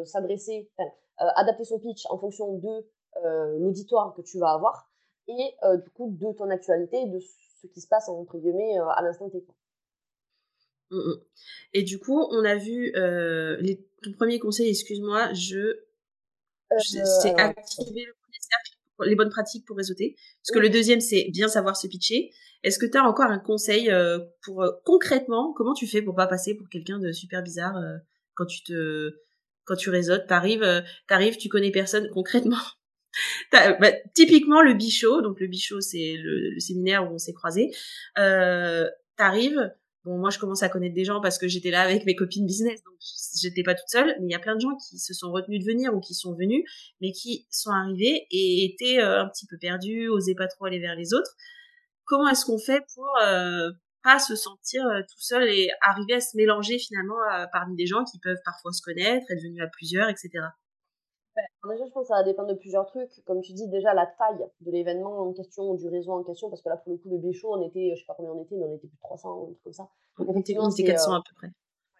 s'adresser, adapter son pitch en fonction de euh, l'auditoire que tu vas avoir et euh, du coup de ton actualité, de ce qui se passe entre guillemets à l'instant T. Mmh, mmh. Et du coup, on a vu les, ton premier conseil, excuse-moi, je, c'est activer le premier cercle les bonnes pratiques pour réseauter. Parce que le deuxième, c'est bien savoir se pitcher. Est-ce que tu as encore un conseil euh, pour concrètement comment tu fais pour pas passer pour quelqu'un de super bizarre quand tu te quand tu réseautes, t'arrives, t'arrives, tu connais personne concrètement. Bah, typiquement le bichot, donc le bichot c'est le, le, séminaire où on s'est croisés. Euh, t'arrives, Bon, moi, je commence à connaître des gens parce que j'étais là avec mes copines business, donc j'étais pas toute seule. Mais il y a plein de gens qui se sont retenus de venir ou qui sont venus, mais qui sont arrivés et étaient euh, un petit peu perdus, osaient pas trop aller vers les autres. Comment est-ce qu'on fait pour euh, pas se sentir euh, tout seul et arriver à se mélanger finalement parmi des gens qui peuvent parfois se connaître, être venus à plusieurs, etc. Déjà, je pense que ça va dépendre de plusieurs trucs. Comme tu dis, déjà la taille de l'événement en question, du réseau en question, parce que là, pour le coup, le Béchaud, on était, je sais pas combien on était, mais on était plus de 300 ou un truc comme ça. Donc, effectivement, c'était 400 à peu près.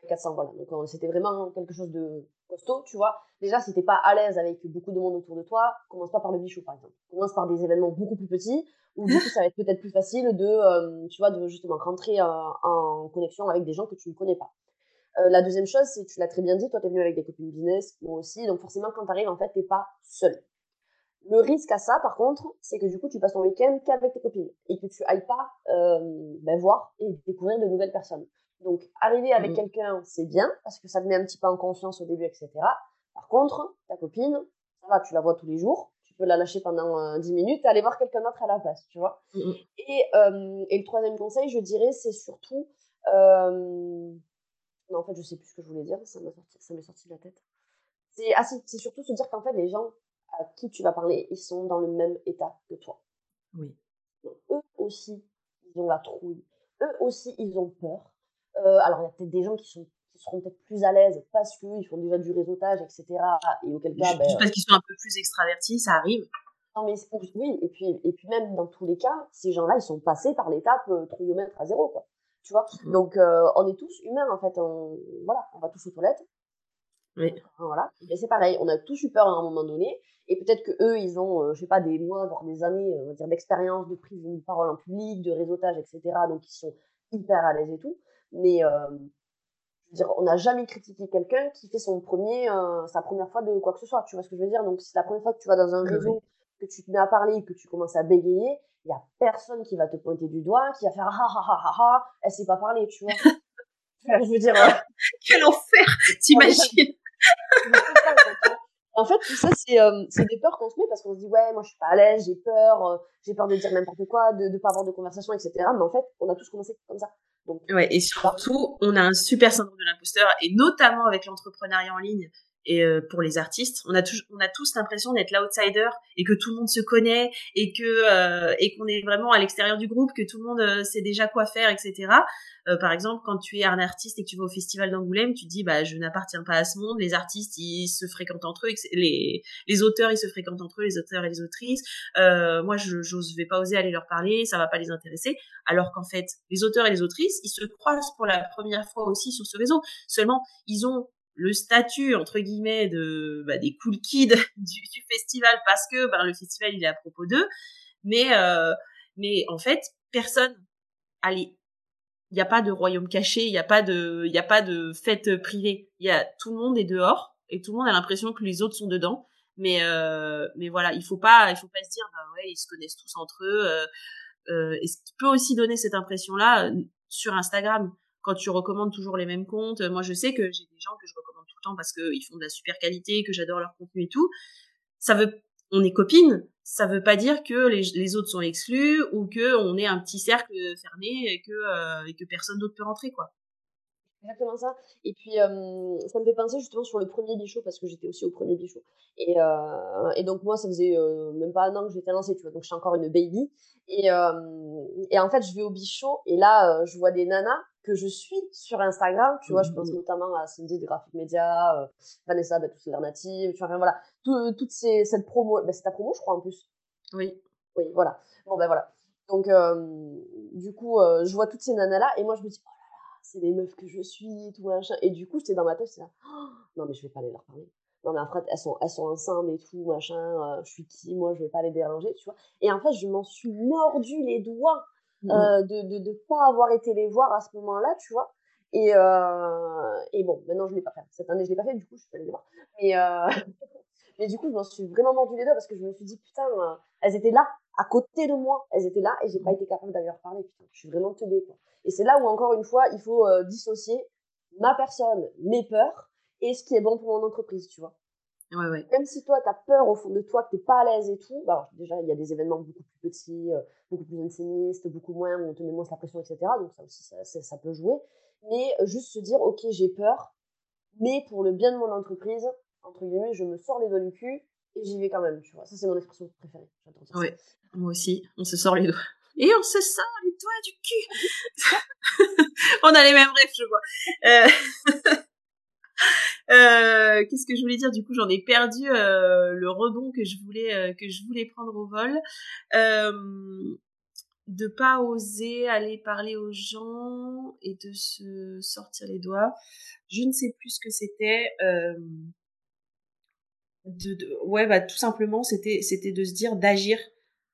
400, voilà. Donc, c'était vraiment quelque chose de tu vois. Déjà, si t'es pas à l'aise avec beaucoup de monde autour de toi, commence pas par le bichou, par exemple. Commence par des événements beaucoup plus petits, où du coup, ça va être peut-être plus facile de, euh, tu vois, de justement rentrer en connexion avec des gens que tu ne connais pas. Euh, la deuxième chose, c'est, tu l'as très bien dit, toi, tu es venu avec des copines business, moi aussi, donc forcément, quand tu arrives, en fait, t'es pas seul. Le risque à ça, par contre, c'est que du coup, tu passes ton week-end qu'avec tes copines et que tu ailles pas euh, ben, voir et découvrir de nouvelles personnes. Donc, arriver avec mmh. quelqu'un, c'est bien parce que ça te met un petit peu en confiance au début, etc. Par contre, ta copine, ça va, tu la vois tous les jours, tu peux la lâcher pendant euh, 10 minutes et aller voir quelqu'un d'autre à la place, tu vois. Mmh. Et, euh, et, le troisième conseil, je dirais, c'est surtout euh, non, en fait, je sais plus ce que je voulais dire, ça m'est sorti, de la tête. C'est ah, c'est surtout se dire qu'en fait, les gens à qui tu vas parler, ils sont dans le même état que toi. Oui. eux aussi, ils ont la trouille. Eux aussi, ils ont peur. Euh, alors, il y a peut-être des gens qui, sont, qui seront peut-être plus à l'aise parce qu'ils font déjà du réseautage, etc. Et auquel cas. Ben, parce qu'ils sont un peu plus extravertis, ça arrive. Non, mais oui, et puis, et puis même dans tous les cas, ces gens-là, ils sont passés par l'étape euh, trouillomètre à zéro, quoi tu vois? Mmh. Donc, euh, on est tous humains, en fait. On, voilà, on va tous aux toilettes. Oui. Voilà. Et c'est pareil, on a tous eu peur à un moment donné. Et peut-être que eux, ils ont, euh, je sais pas, des mois, voire des années, on va dire, d'expérience, de prise de parole en public, de réseautage, etc. Donc, ils sont hyper à l'aise et tout. Mais, euh, je veux dire, on n'a jamais critiqué quelqu'un qui fait son premier, sa première fois de quoi que ce soit. Tu vois ce que je veux dire? Donc, c'est la première fois que tu vas dans un réseau, que tu te mets à parler, que tu commences à bégayer, il y a personne qui va te pointer du doigt, qui va faire ah ah ah ah ah, elle sait pas parler, tu vois? je veux dire. Quel enfer, t'imagines? en fait, tout ça, c'est euh, des peurs qu'on se met parce qu'on se dit, ouais, moi, je suis pas à l'aise, j'ai peur, euh, j'ai peur de dire n'importe quoi, de ne pas avoir de conversation, etc. Mais en fait, on a tous commencé comme ça. Ouais, et surtout, on a un super syndrome de l'imposteur, et notamment avec l'entrepreneuriat en ligne, et euh, pour les artistes, on a, tous, on a tous l'impression d'être l'outsider et que tout le monde se connaît et que euh, et qu'on est vraiment à l'extérieur du groupe, que tout le monde euh, sait déjà quoi faire, etc. par exemple, quand tu es un artiste et que tu vas au festival d'Angoulême, tu dis bah je n'appartiens pas à ce monde. Les artistes ils se fréquentent entre eux, les les auteurs ils se fréquentent entre eux, les auteurs et les autrices. moi je j'ose vais pas oser aller leur parler, ça va pas les intéresser. Alors qu'en fait les auteurs et les autrices ils se croisent pour la première fois aussi sur ce réseau. Seulement ils ont le statut entre guillemets de bah, des cool kids du, festival parce que bah, le festival il est à propos d'eux. Mais euh, mais en fait personne allez il n'y a pas de royaume caché il n'y a pas de il y a pas de fête privée. Il y a tout le monde est dehors et tout le monde a l'impression que les autres sont dedans. Mais euh, mais voilà il faut pas il faut pas se dire bah ouais ils se connaissent tous entre eux euh, euh et ce qui peut aussi donner cette impression là sur Instagram quand tu recommandes toujours les mêmes comptes. Moi, je sais que j'ai des gens que je recommande tout le temps parce qu'ils font de la super qualité, que j'adore leur contenu et tout. Ça veut, on est copines. Ça veut pas dire que les, autres sont exclus ou que on est un petit cercle fermé et que euh, personne d'autre peut rentrer, quoi exactement ça. Et puis, euh, ça me fait penser justement sur le premier bichot, parce que j'étais aussi au premier bichot. Et, euh, donc, moi, ça faisait euh, même pas un an que j'étais lancée, tu vois. Donc, je suis encore une baby. Et, euh, et en fait, je vais au bichot, et là, euh, je vois des nanas que je suis sur Instagram, tu vois. Je pense mmh. notamment à Cindy de Graphic Media, Vanessa, bah, toutes les alternatives, tu vois. Voilà. Tout, toutes ces, cette promo, bah, c'est ta promo, je crois, en plus. Oui. Oui, voilà. Bon, ben voilà. Donc, du coup, je vois toutes ces nanas-là, et moi, je me dis, c'est les meufs que je suis, tout machin. Et du coup, j'étais dans ma tête, j'étais là, oh, non, mais je vais pas aller leur parler. Non, mais en fait, elles sont, elles sont ensemble et tout, machin, euh, je suis qui, moi, je vais pas les déranger, tu vois. Et en fait, je m'en suis mordu les doigts mmh. euh, de, de, de pas avoir été les voir à ce moment-là, tu vois. Et, euh, et bon, maintenant, je l'ai pas fait. Cette année, je l'ai pas fait, du coup, je suis pas allée les voir. Mais, euh, Mais du coup, je m'en suis vraiment mordu les doigts parce que je me suis dit, putain, elles étaient là, à côté de moi. Elles étaient là et j'ai pas été capable d'aller leur parler. Putain, je suis vraiment teubée, quoi. Et c'est là où, encore une fois, il faut dissocier ma personne, mes peurs et ce qui est bon pour mon entreprise, tu vois. Ouais, ouais. Même si toi, tu as peur au fond de toi, que tu n'es pas à l'aise et tout, bah alors déjà, il y a des événements beaucoup plus petits, euh, beaucoup plus intimistes, beaucoup moins, où on te met moins la pression, etc. Donc ça aussi, ça, ça, peut jouer. Mais juste se dire, ok, j'ai peur, mais pour le bien de mon entreprise, entre guillemets, je me sors les doigts du cul et j'y vais quand même, tu vois. Ça, c'est mon expression préférée. J'adore ça. Ouais, moi aussi, on se sort les doigts. Et on se sort les doigts du cul. on a les mêmes rêves, je vois. Euh... Euh, qu'est-ce que je voulais dire? Du coup, j'en ai perdu euh, le rebond que je voulais euh, que je voulais prendre au vol. De pas oser aller parler aux gens et de se sortir les doigts. Je ne sais plus ce que c'était. De, ouais, bah tout simplement, c'était c'était de se dire d'agir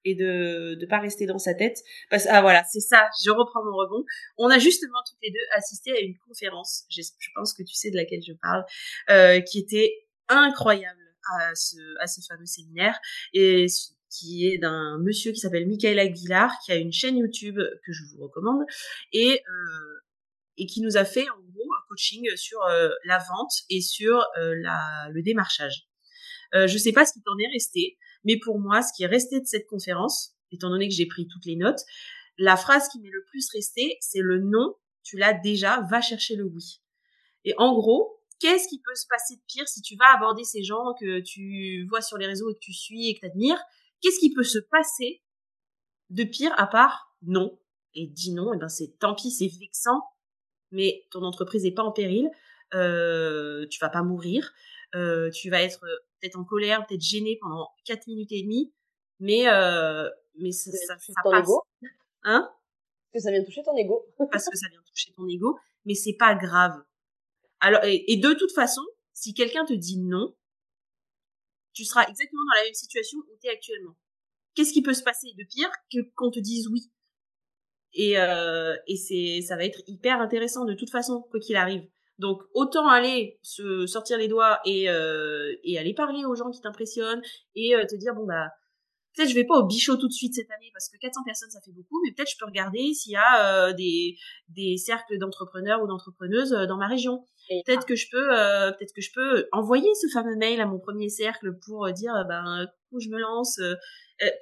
et de ne pas rester dans sa tête. Parce ah voilà, c'est ça, je reprends mon rebond. On a justement toutes les deux assisté à une conférence, je, pense que tu sais de laquelle je parle, euh, qui était incroyable à ce, à ce fameux séminaire et qui est d'un monsieur qui s'appelle Michael Aguilar, qui a une chaîne YouTube que je vous recommande et euh, et qui nous a fait en gros un coaching sur euh, la vente et sur euh, la, le démarchage. Euh, je sais pas ce qui t'en est resté. Mais pour moi, ce qui est resté de cette conférence, étant donné que j'ai pris toutes les notes, la phrase qui m'est le plus restée, c'est le non, tu l'as déjà, va chercher le oui. Et en gros, qu'est-ce qui peut se passer de pire si tu vas aborder ces gens que tu vois sur les réseaux et que tu suis et que tu admires Qu'est-ce qui peut se passer de pire à part non? Et dis non, et eh ben c'est tant pis, c'est vexant, mais ton entreprise n'est pas en péril, euh, tu vas pas mourir, euh, tu vas être peut-être en colère, peut-être gêné pendant 4 minutes et demie, mais, euh, mais ça, ça, ça ton passe. Ego. Hein? Parce que ça vient toucher ton ego. Parce que ça vient toucher ton ego, mais c'est pas grave. Alors, et, de toute façon, si quelqu'un te dit non, tu seras exactement dans la même situation où tu es actuellement. Qu'est-ce qui peut se passer de pire que qu'on te dise oui? Et, euh, et c'est, ça va être hyper intéressant de toute façon, quoi qu'il arrive. Donc autant aller se sortir les doigts et, euh, et aller parler aux gens qui t'impressionnent et euh, te dire bon bah peut-être je vais pas au bichot tout de suite cette année parce que 400 personnes ça fait beaucoup mais peut-être je peux regarder s'il y a euh, des des cercles d'entrepreneurs ou d'entrepreneuses dans ma région. Peut-être que je peux peut-être que je peux envoyer ce fameux mail à mon premier cercle pour dire ben où je me lance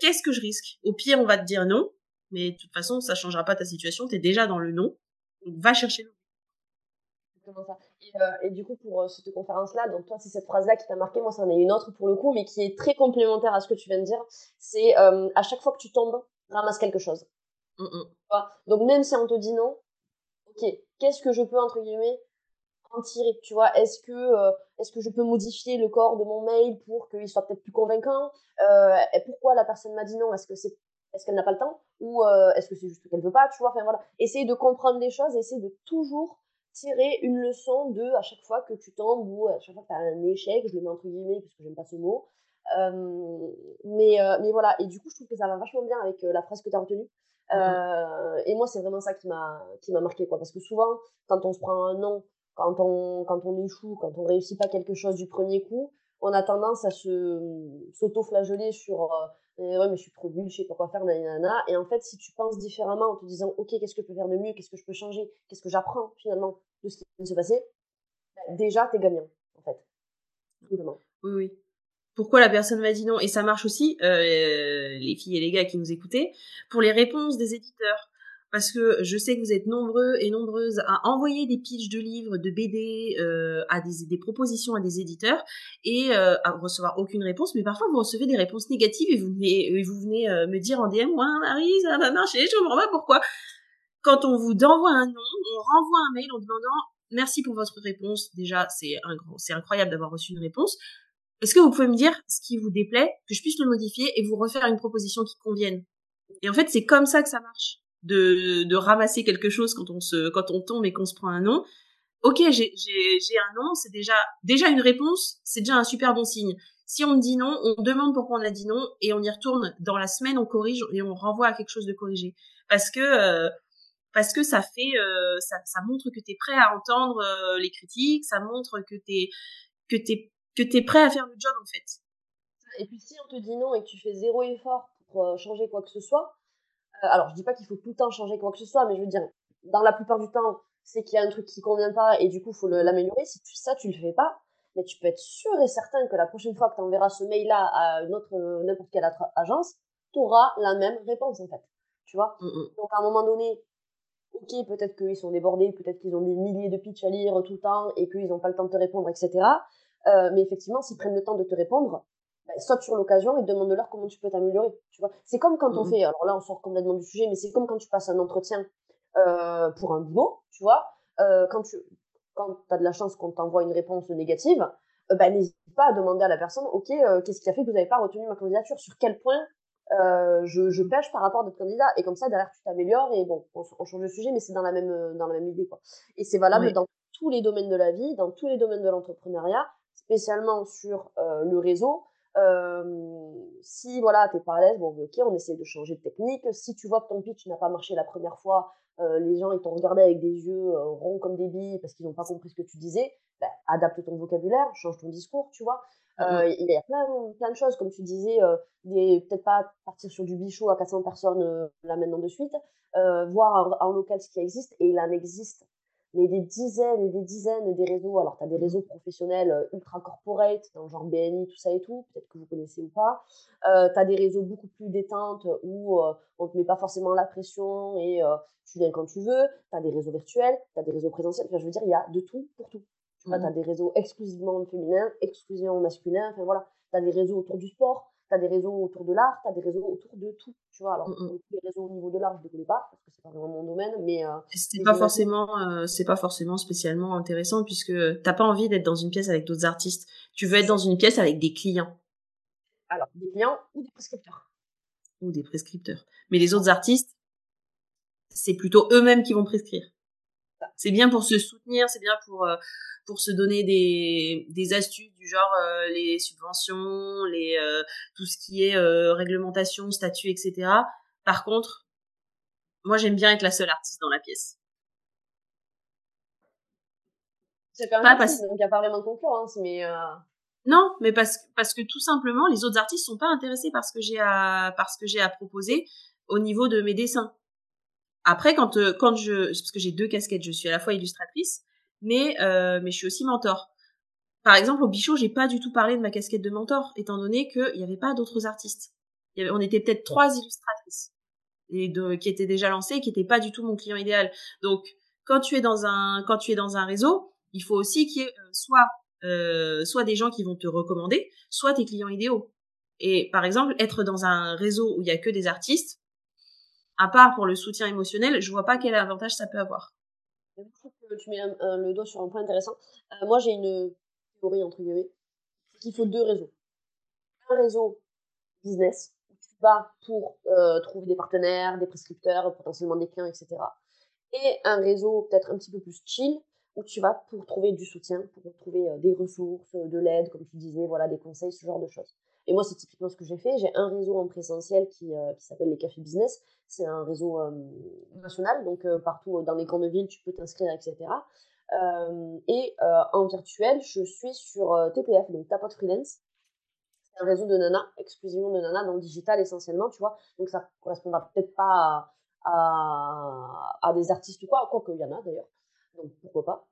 qu'est-ce que je risque? Au pire on va te dire non mais de toute façon ça changera pas ta situation, tu es déjà dans le non. Donc va chercher le ça. Et, euh, et, du coup, pour euh, cette conférence-là, donc toi, c'est cette phrase-là qui t'a marqué, moi, c'en est une autre pour le coup, mais qui est très complémentaire à ce que tu viens de dire. C'est euh, à chaque fois que tu tombes, ramasse quelque chose. Mm, mm. Donc même si on te dit non, ok, qu'est-ce que je peux entre guillemets en tirer? Tu vois, est-ce que euh, est-ce que je peux modifier le corps de mon mail pour qu'il soit peut-être plus convaincant? Et pourquoi la personne m'a dit non? Est-ce que c'est est-ce qu'elle n'a pas le temps? Ou euh, est-ce que c'est juste qu'elle veut pas? Tu vois, enfin voilà, essayer de comprendre les choses, essayer de toujours tirer une leçon de à chaque fois que tu tombes ou à chaque fois que tu as un échec, je le mets entre guillemets parce que j'aime pas ce mot. Euh, mais, euh, mais voilà, et du coup, je trouve que ça va vachement bien avec euh, la phrase que tu as retenue. Et moi, c'est vraiment ça qui m'a marqué quoi, parce que souvent, quand on se prend un non, quand on quand on échoue, quand on réussit pas quelque chose du premier coup, on a tendance à s'auto-flageller sur et ouais, mais je suis trop nulle, je sais pas quoi faire, nanana. Et en fait, si tu penses différemment en te disant, ok, qu'est-ce que je peux faire de mieux, qu'est-ce que je peux changer, qu'est-ce que j'apprends finalement de ce qui vient de se passer, bah, déjà, t'es gagnant, en fait. Oui, oui. Pourquoi la personne m'a dit non? Et ça marche aussi, euh, les filles et les gars qui nous écoutaient, pour les réponses des éditeurs parce que je sais que vous êtes nombreux et nombreuses à envoyer des pitchs de livres, de BD, euh, à des, propositions à des éditeurs et euh, à recevoir aucune réponse. Mais parfois vous recevez des réponses négatives et vous venez, vous venez euh, me dire en DM, ouais Marie, ça va marcher, je comprends pas pourquoi. Quand on vous envoie un nom, on renvoie un mail en demandant merci pour votre réponse. Déjà, c'est c'est incroyable d'avoir reçu une réponse. Est-ce que vous pouvez me dire ce qui vous déplaît, que je puisse le modifier et vous refaire une proposition qui convienne? Et en fait, c'est comme ça que ça marche de, ramasser quelque chose quand on se quand on tombe et qu'on se prend un nom. Ok, j'ai j'ai un nom, c'est déjà déjà une réponse, c'est déjà un super bon signe. Si on me dit non, on demande pourquoi on a dit non et on y retourne dans la semaine, on corrige et on renvoie à quelque chose de corrigé parce que euh, parce que ça fait euh, ça, ça montre que tu es prêt à entendre euh, les critiques, ça montre que tu que t'es que t'es prêt à faire le job en fait. Et puis si on te dit non et que tu fais zéro effort pour changer quoi que ce soit, alors je dis pas qu'il faut tout le temps changer quoi que ce soit, mais je veux dire, dans la plupart du temps, c'est qu'il y a un truc qui convient pas et du coup, il faut l'améliorer. Si tu, ça, tu le fais pas, mais tu peux être sûr et certain que la prochaine fois que tu enverras ce mail-là à une autre, n'importe quelle autre agence, tu auras la même réponse, en fait. Tu vois? Mmh, mmh. Donc, à un moment donné, ok, peut-être qu'ils sont débordés, peut-être qu'ils ont des milliers de pitchs à lire tout le temps et qu'ils n'ont pas le temps de te répondre, etc. Euh, mais effectivement, s'ils prennent le temps de te répondre, bah, saute sur l'occasion et demande-leur comment tu peux t'améliorer. Tu vois, c'est comme quand on mmh fait, alors là, on sort complètement du sujet, mais c'est comme quand tu passes un entretien euh, pour un boulot, tu vois, euh, quand tu quand as de la chance qu'on t'envoie une réponse négative, bah, n'hésite pas à demander à la personne, ok, qu'est-ce qui a fait que vous n'avez pas retenu ma candidature? Sur quel point euh, je, je pêche par rapport à d'autres candidats Et comme ça, derrière, tu t'améliores et bon, on, on, change de sujet, mais c'est dans la même dans la même idée, quoi. Et c'est valable dans tous les domaines de la vie, dans tous les domaines de l'entrepreneuriat, spécialement sur le réseau. Euh, si voilà, t'es pas à l'aise, bon, ok, on essaie de changer de technique. Si tu vois que ton pitch n'a pas marché la première fois, euh, les gens ils t'ont regardé avec des yeux euh, ronds comme des billes parce qu'ils n'ont pas compris ce que tu disais, bah, adapte ton vocabulaire, change ton discours, tu vois. Euh, il y a plein, plein de choses, comme tu disais, peut-être pas partir sur du bichot à 400 personnes là maintenant de suite, voir en, en, local ce qui existe, et il en existe mais des dizaines et des dizaines des réseaux. Alors, tu as des réseaux professionnels euh, ultra corporate, dans genre BNI, tout ça et tout, peut-être que vous connaissez ou pas. Euh, tu as des réseaux beaucoup plus détentes où euh, on te met pas forcément la pression et euh, tu viens quand tu veux. Tu as des réseaux virtuels, tu as des réseaux présentiels. Enfin, je veux dire, il y a de tout pour tout. Tu vois, tu as mmh. des réseaux exclusivement féminins, exclusivement masculins. Enfin, voilà. Tu as des réseaux autour du sport, tu as des réseaux autour de l'art, tu as des réseaux autour de tout, tu vois. Alors, mmh les réseaux au niveau de l'art, je ne les connais pas, parce que c'est pas vraiment mon domaine, mais... Euh, c'est pas forcément, euh, c'est pas forcément spécialement intéressant, puisque t'as pas envie d'être dans une pièce avec d'autres artistes. Tu veux être dans une pièce avec des clients. Alors, des clients ou des prescripteurs. Ou des prescripteurs. Mais les autres artistes, c'est plutôt eux-mêmes qui vont prescrire. C'est bien pour se soutenir, c'est bien pour euh, pour se donner des, des astuces du genre euh, les subventions, les euh, tout ce qui est euh, réglementation, statut, etc. Par contre, moi j'aime bien être la seule artiste dans la pièce. C'est quand même donc il n'y a pas vraiment de concurrence, mais non, mais parce parce que tout simplement les autres artistes sont pas intéressés par ce que j'ai à par ce que j'ai à proposer au niveau de mes dessins. Après, quand quand je parce que j'ai deux casquettes, je suis à la fois illustratrice mais euh, mais je suis aussi mentor. Par exemple, au Bichot, j'ai pas du tout parlé de ma casquette de mentor, étant donné qu'il n'y avait pas d'autres artistes. Il y avait, on était peut-être trois illustratrices et de, qui étaient déjà lancées, qui n'étaient pas du tout mon client idéal. Donc, quand tu es dans un quand tu es dans un réseau, il faut aussi qu'il y ait euh, soit euh, soit des gens qui vont te recommander, soit tes clients idéaux. Et par exemple, être dans un réseau où il y a que des artistes, à part pour le soutien émotionnel, je vois pas quel avantage ça peut avoir tu mets le doigt sur un point intéressant. Euh, moi, j'ai une théorie, entre guillemets, qu'il faut deux réseaux. Un réseau business, où tu vas pour euh, trouver des partenaires, des prescripteurs, potentiellement des clients, etc. Et un réseau peut-être un petit peu plus chill, où tu vas pour trouver du soutien, pour trouver euh, des ressources, de l'aide, comme tu disais, voilà, des conseils, ce genre de choses. Et moi, c'est typiquement ce que j'ai fait. J'ai un réseau en présentiel qui s'appelle les cafés business. C'est un réseau national, donc partout dans les grandes villes, tu peux t'inscrire, etc. et en virtuel, je suis sur TPF, donc Tapot Freelance. Un réseau de nanas, exclusivement de nanas, dans le digital essentiellement, tu vois. Donc ça correspondra peut-être pas à, à, des artistes ou quoi, quoique il y en a d'ailleurs. Donc pourquoi pas.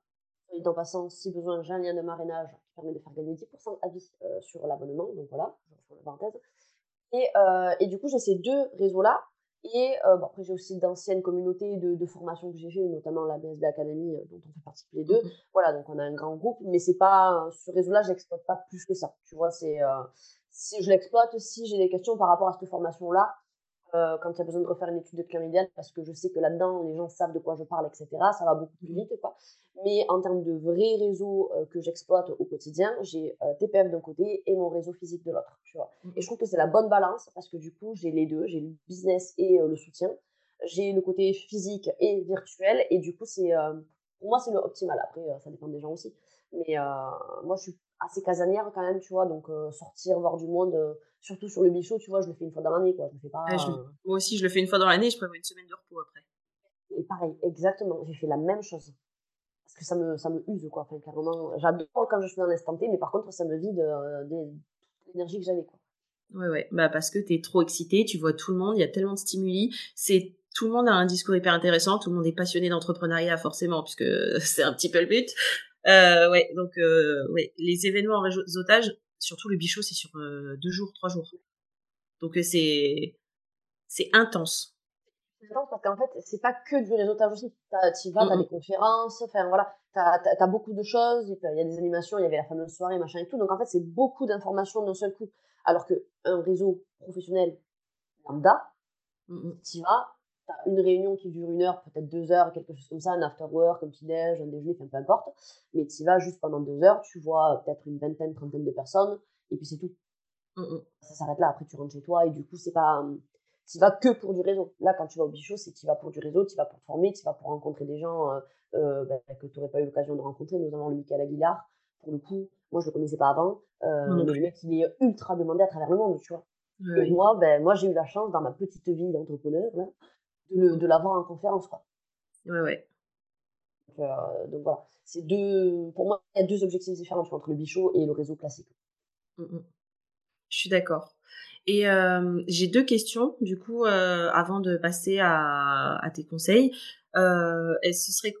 Et en passant, si besoin, j'ai un lien de marrainage qui permet de faire gagner 10% à vie sur l'abonnement. Donc voilà, je la parenthèse. Et, et, du coup, j'ai ces deux réseaux-là. Et euh, bon, après, j'ai aussi d'anciennes communautés de, de formation que j'ai fait, notamment la BSB Academy, euh, dont on fait partie tous les deux. Mmh voilà, donc on a un grand groupe, mais c'est pas ce réseau-là, je l'exploite pas plus que ça. Tu vois, c'est euh, si je l'exploite, si j'ai des questions par rapport à cette formation-là, euh, quand il y a besoin de refaire une étude de client idéal, parce que je sais que là-dedans, les gens savent de quoi je parle, etc. Ça va beaucoup plus vite, quoi. Mais en termes de vrais réseaux euh, que j'exploite au quotidien, j'ai euh, TPF d'un côté et mon réseau physique de l'autre, tu vois. Et je trouve que c'est la bonne balance, parce que du coup, j'ai les deux, j'ai le business et le soutien. J'ai le côté physique et virtuel, et du coup, c'est, pour moi, c'est le optimal. Après, ça dépend des gens aussi. Mais moi, je suis assez casanière quand même, tu vois. Donc, sortir, voir du monde, surtout sur le bichot, tu vois, je le fais une fois dans l'année, quoi. Je fais pas. Moi aussi, je le fais une fois dans l'année, je prévois une semaine de repos après. Et pareil, exactement. J'ai fait la même chose. Parce que ça me, ça me use, quoi. Enfin, carrément. J'adore quand je suis dans l'instant T, mais par contre, ça me vide de, l'énergie que j'avais, quoi. Ouais, ouais. Bah, parce que t'es trop excité, tu vois tout le monde, il y a tellement de stimuli. C'est, tout le monde a un discours hyper intéressant, tout le monde est passionné d'entrepreneuriat, forcément, puisque c'est un petit peu le but. Euh, ouais, donc, euh, ouais, les événements en réseautage, surtout le bichot, c'est sur euh, deux jours, trois jours. Donc, c'est, c'est intense. C'est intense parce qu'en fait, c'est pas que du réseautage aussi. Tu vas, t'as des conférences, enfin voilà, t'as as, beaucoup de choses. Il y a des animations, il y avait la fameuse soirée, machin et tout. Donc en fait, c'est beaucoup d'informations d'un seul coup. Alors qu'un réseau professionnel lambda, tu vas, tu as une réunion qui dure une heure, peut-être deux heures, quelque chose comme ça, un after work, un petit déj, un déjeuner, enfin peu importe. Mais tu vas juste pendant deux heures, tu vois peut-être une vingtaine, trentaine de personnes, et puis c'est tout. Ça s'arrête là. Après, tu rentres chez toi, et du coup, c'est pas. Tu vas que pour du réseau. Là, quand tu vas au bichot, c'est tu vas pour du réseau, tu vas pour former, tu vas pour rencontrer des gens euh, euh, bah, que tu n'aurais pas eu l'occasion de rencontrer, notamment le Michael Aguilar. Pour le coup, moi, je le connaissais pas avant. Euh, mais le mec, il est ultra demandé à travers le monde, tu vois. et moi, ben, moi, j'ai eu la chance, dans ma petite vie d'entrepreneur, de, de l'avoir en conférence, quoi. Ouais, ouais. Donc, euh, donc voilà. C'est deux, pour moi, il y a deux objectifs différents entre le bichot et le réseau classique. Mmh, mmh. Je suis d'accord. Et euh, j'ai deux questions, du coup, euh, avant de passer à, à tes conseils. Euh, ce serait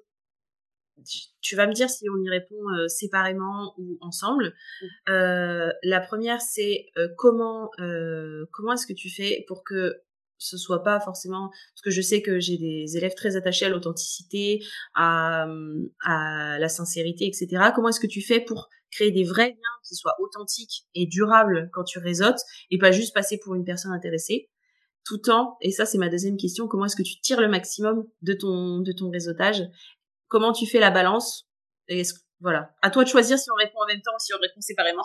tu vas me dire si on y répond euh, séparément ou ensemble. Euh, la première, c'est euh, comment comment est-ce que tu fais pour que ce soit pas forcément parce que je sais que j'ai des élèves très attachés à l'authenticité, à, la sincérité, etc. Comment est-ce que tu fais pour créer des vrais liens qui soient authentiques et durables quand tu réseautes et pas juste passer pour une personne intéressée? Tout en et ça c'est ma deuxième question comment est-ce que tu tires le maximum de ton de ton réseautage? Comment tu fais la balance? Et voilà, à toi de choisir si on répond en même temps ou si on répond séparément.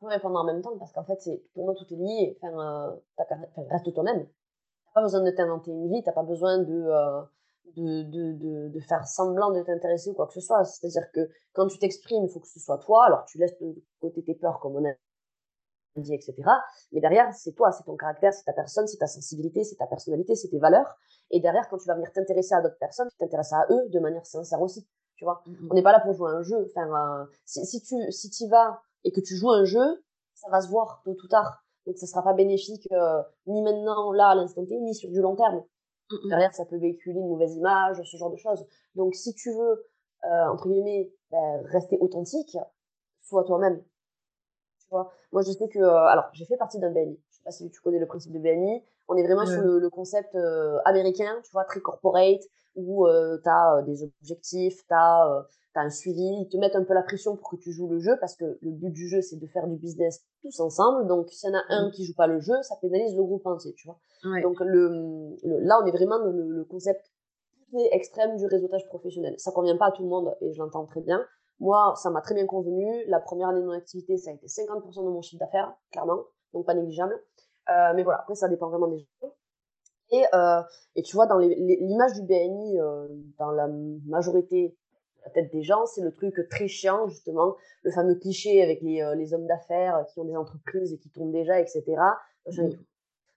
On peut, répondre en même temps parce qu'en fait, c'est pour moi tout est lié. Enfin, euh, reste toi-même. T'as pas besoin de t'inventer une vie, t'as pas besoin de, euh, de, de, de, faire semblant de t'intéresser ou quoi que ce soit. C'est-à-dire que quand tu t'exprimes, il faut que ce soit toi. Alors tu laisses de côté tes peurs, comme on a dit, etc. Mais derrière, c'est toi, c'est ton caractère, c'est ta personne, c'est ta sensibilité, c'est ta personnalité, c'est tes valeurs. Et derrière, quand tu vas venir t'intéresser à d'autres personnes, tu t'intéresses à eux de manière sincère aussi. Tu vois, mm, mm. on n'est pas là pour jouer un jeu. Enfin, euh, si, si tu si y vas et que tu joues un jeu, ça va se voir tôt ou tard. Donc, ça sera pas bénéfique euh, ni maintenant, là, à l'instant T, ni sur du long terme. Mm, derrière, ça peut véhiculer une mauvaise image, ce genre de choses. Donc, si tu veux, euh, entre guillemets, ben, rester authentique, sois toi-même. Moi, je sais que, euh, alors, j'ai fait partie d'un BNI. Je sais pas si tu connais le principe de BNI. On est vraiment sur le, concept euh, américain, tu vois, très corporate, où euh, tu as des objectifs, tu as, un suivi. Ils te mettent un peu la pression pour que tu joues le jeu, parce que le but du jeu, c'est de faire du business tous ensemble. Donc, s'il y en a un mmh. qui joue pas le jeu, ça pénalise le groupe entier, tu vois. Donc, le, là, on est vraiment dans le, le concept extrême du réseautage professionnel. Ça convient pas à tout le monde, et je l'entends très bien. Moi, ça m'a très bien convenu. La première année de mon activité, ça a été 50% de mon chiffre d'affaires, clairement, donc pas négligeable. Euh, mais voilà, après, ça dépend vraiment des gens. Et, euh, et tu vois, dans l'image du BNI, euh, dans la majorité de la tête des gens, c'est le truc très chiant, justement, le fameux cliché avec les, euh, les hommes d'affaires qui ont des entreprises et qui tournent déjà, etc. Mmh.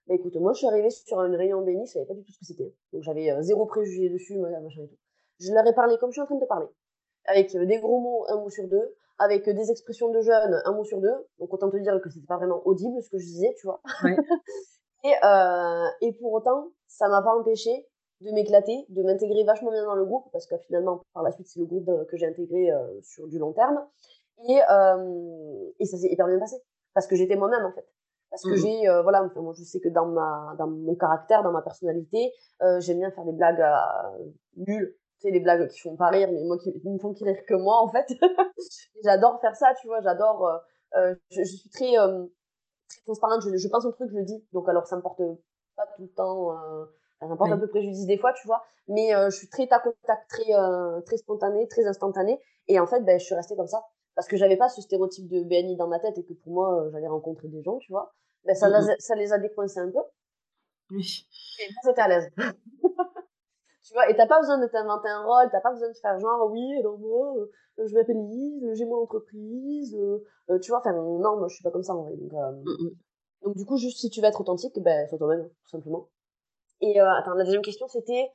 Mais écoute, moi, je suis arrivée sur une réunion BNI, je savais pas du tout ce que c'était. Donc, j'avais zéro préjugé dessus, machin et tout. Je leur ai parlé comme je suis en train de te parler avec des gros mots, un mot sur deux, avec des expressions de jeunes, un mot sur deux. Donc autant te dire que c'était pas vraiment audible ce que je disais, tu vois. et, euh, et pour autant, ça m'a pas empêché de m'éclater, de m'intégrer vachement bien dans le groupe, parce que finalement, par la suite, c'est le groupe que j'ai intégré euh, sur du long terme. Et, euh, et ça s'est hyper bien passé, parce que j'étais moi-même en fait. Parce que mmh j'ai, euh, voilà, enfin, moi je sais que dans, ma, dans mon caractère, dans ma personnalité, j'aime bien faire des blagues nulles, les blagues qui font pas rire, mais moi qui ne font qui rire que moi en fait. j'adore faire ça, tu vois, j'adore. Je, je, suis très, très transparente, je, je, pense un truc, je le dis. Donc alors ça me porte pas tout le temps, euh, ça me porte un peu préjudice des fois, tu vois. Mais euh, je suis très au tac, très, très spontanée, très instantanée. Et en fait, ben, je suis restée comme ça. Parce que j'avais pas ce stéréotype de BNI dans ma tête et que pour moi, j'allais rencontrer des gens, tu vois. Ben, ça, ça les a décoincés un peu. Oui. Et moi, j'étais à l'aise. tu vois et t'as pas besoin de t'inventer un rôle t'as pas besoin de faire genre oui alors moi euh, je m'appelle Lise j'ai mon entreprise euh, euh, tu vois enfin non moi je suis pas comme ça en vrai donc, mmh, mmh. donc du coup juste si tu veux être authentique ben sois toi-même tout simplement et attends la deuxième question c'était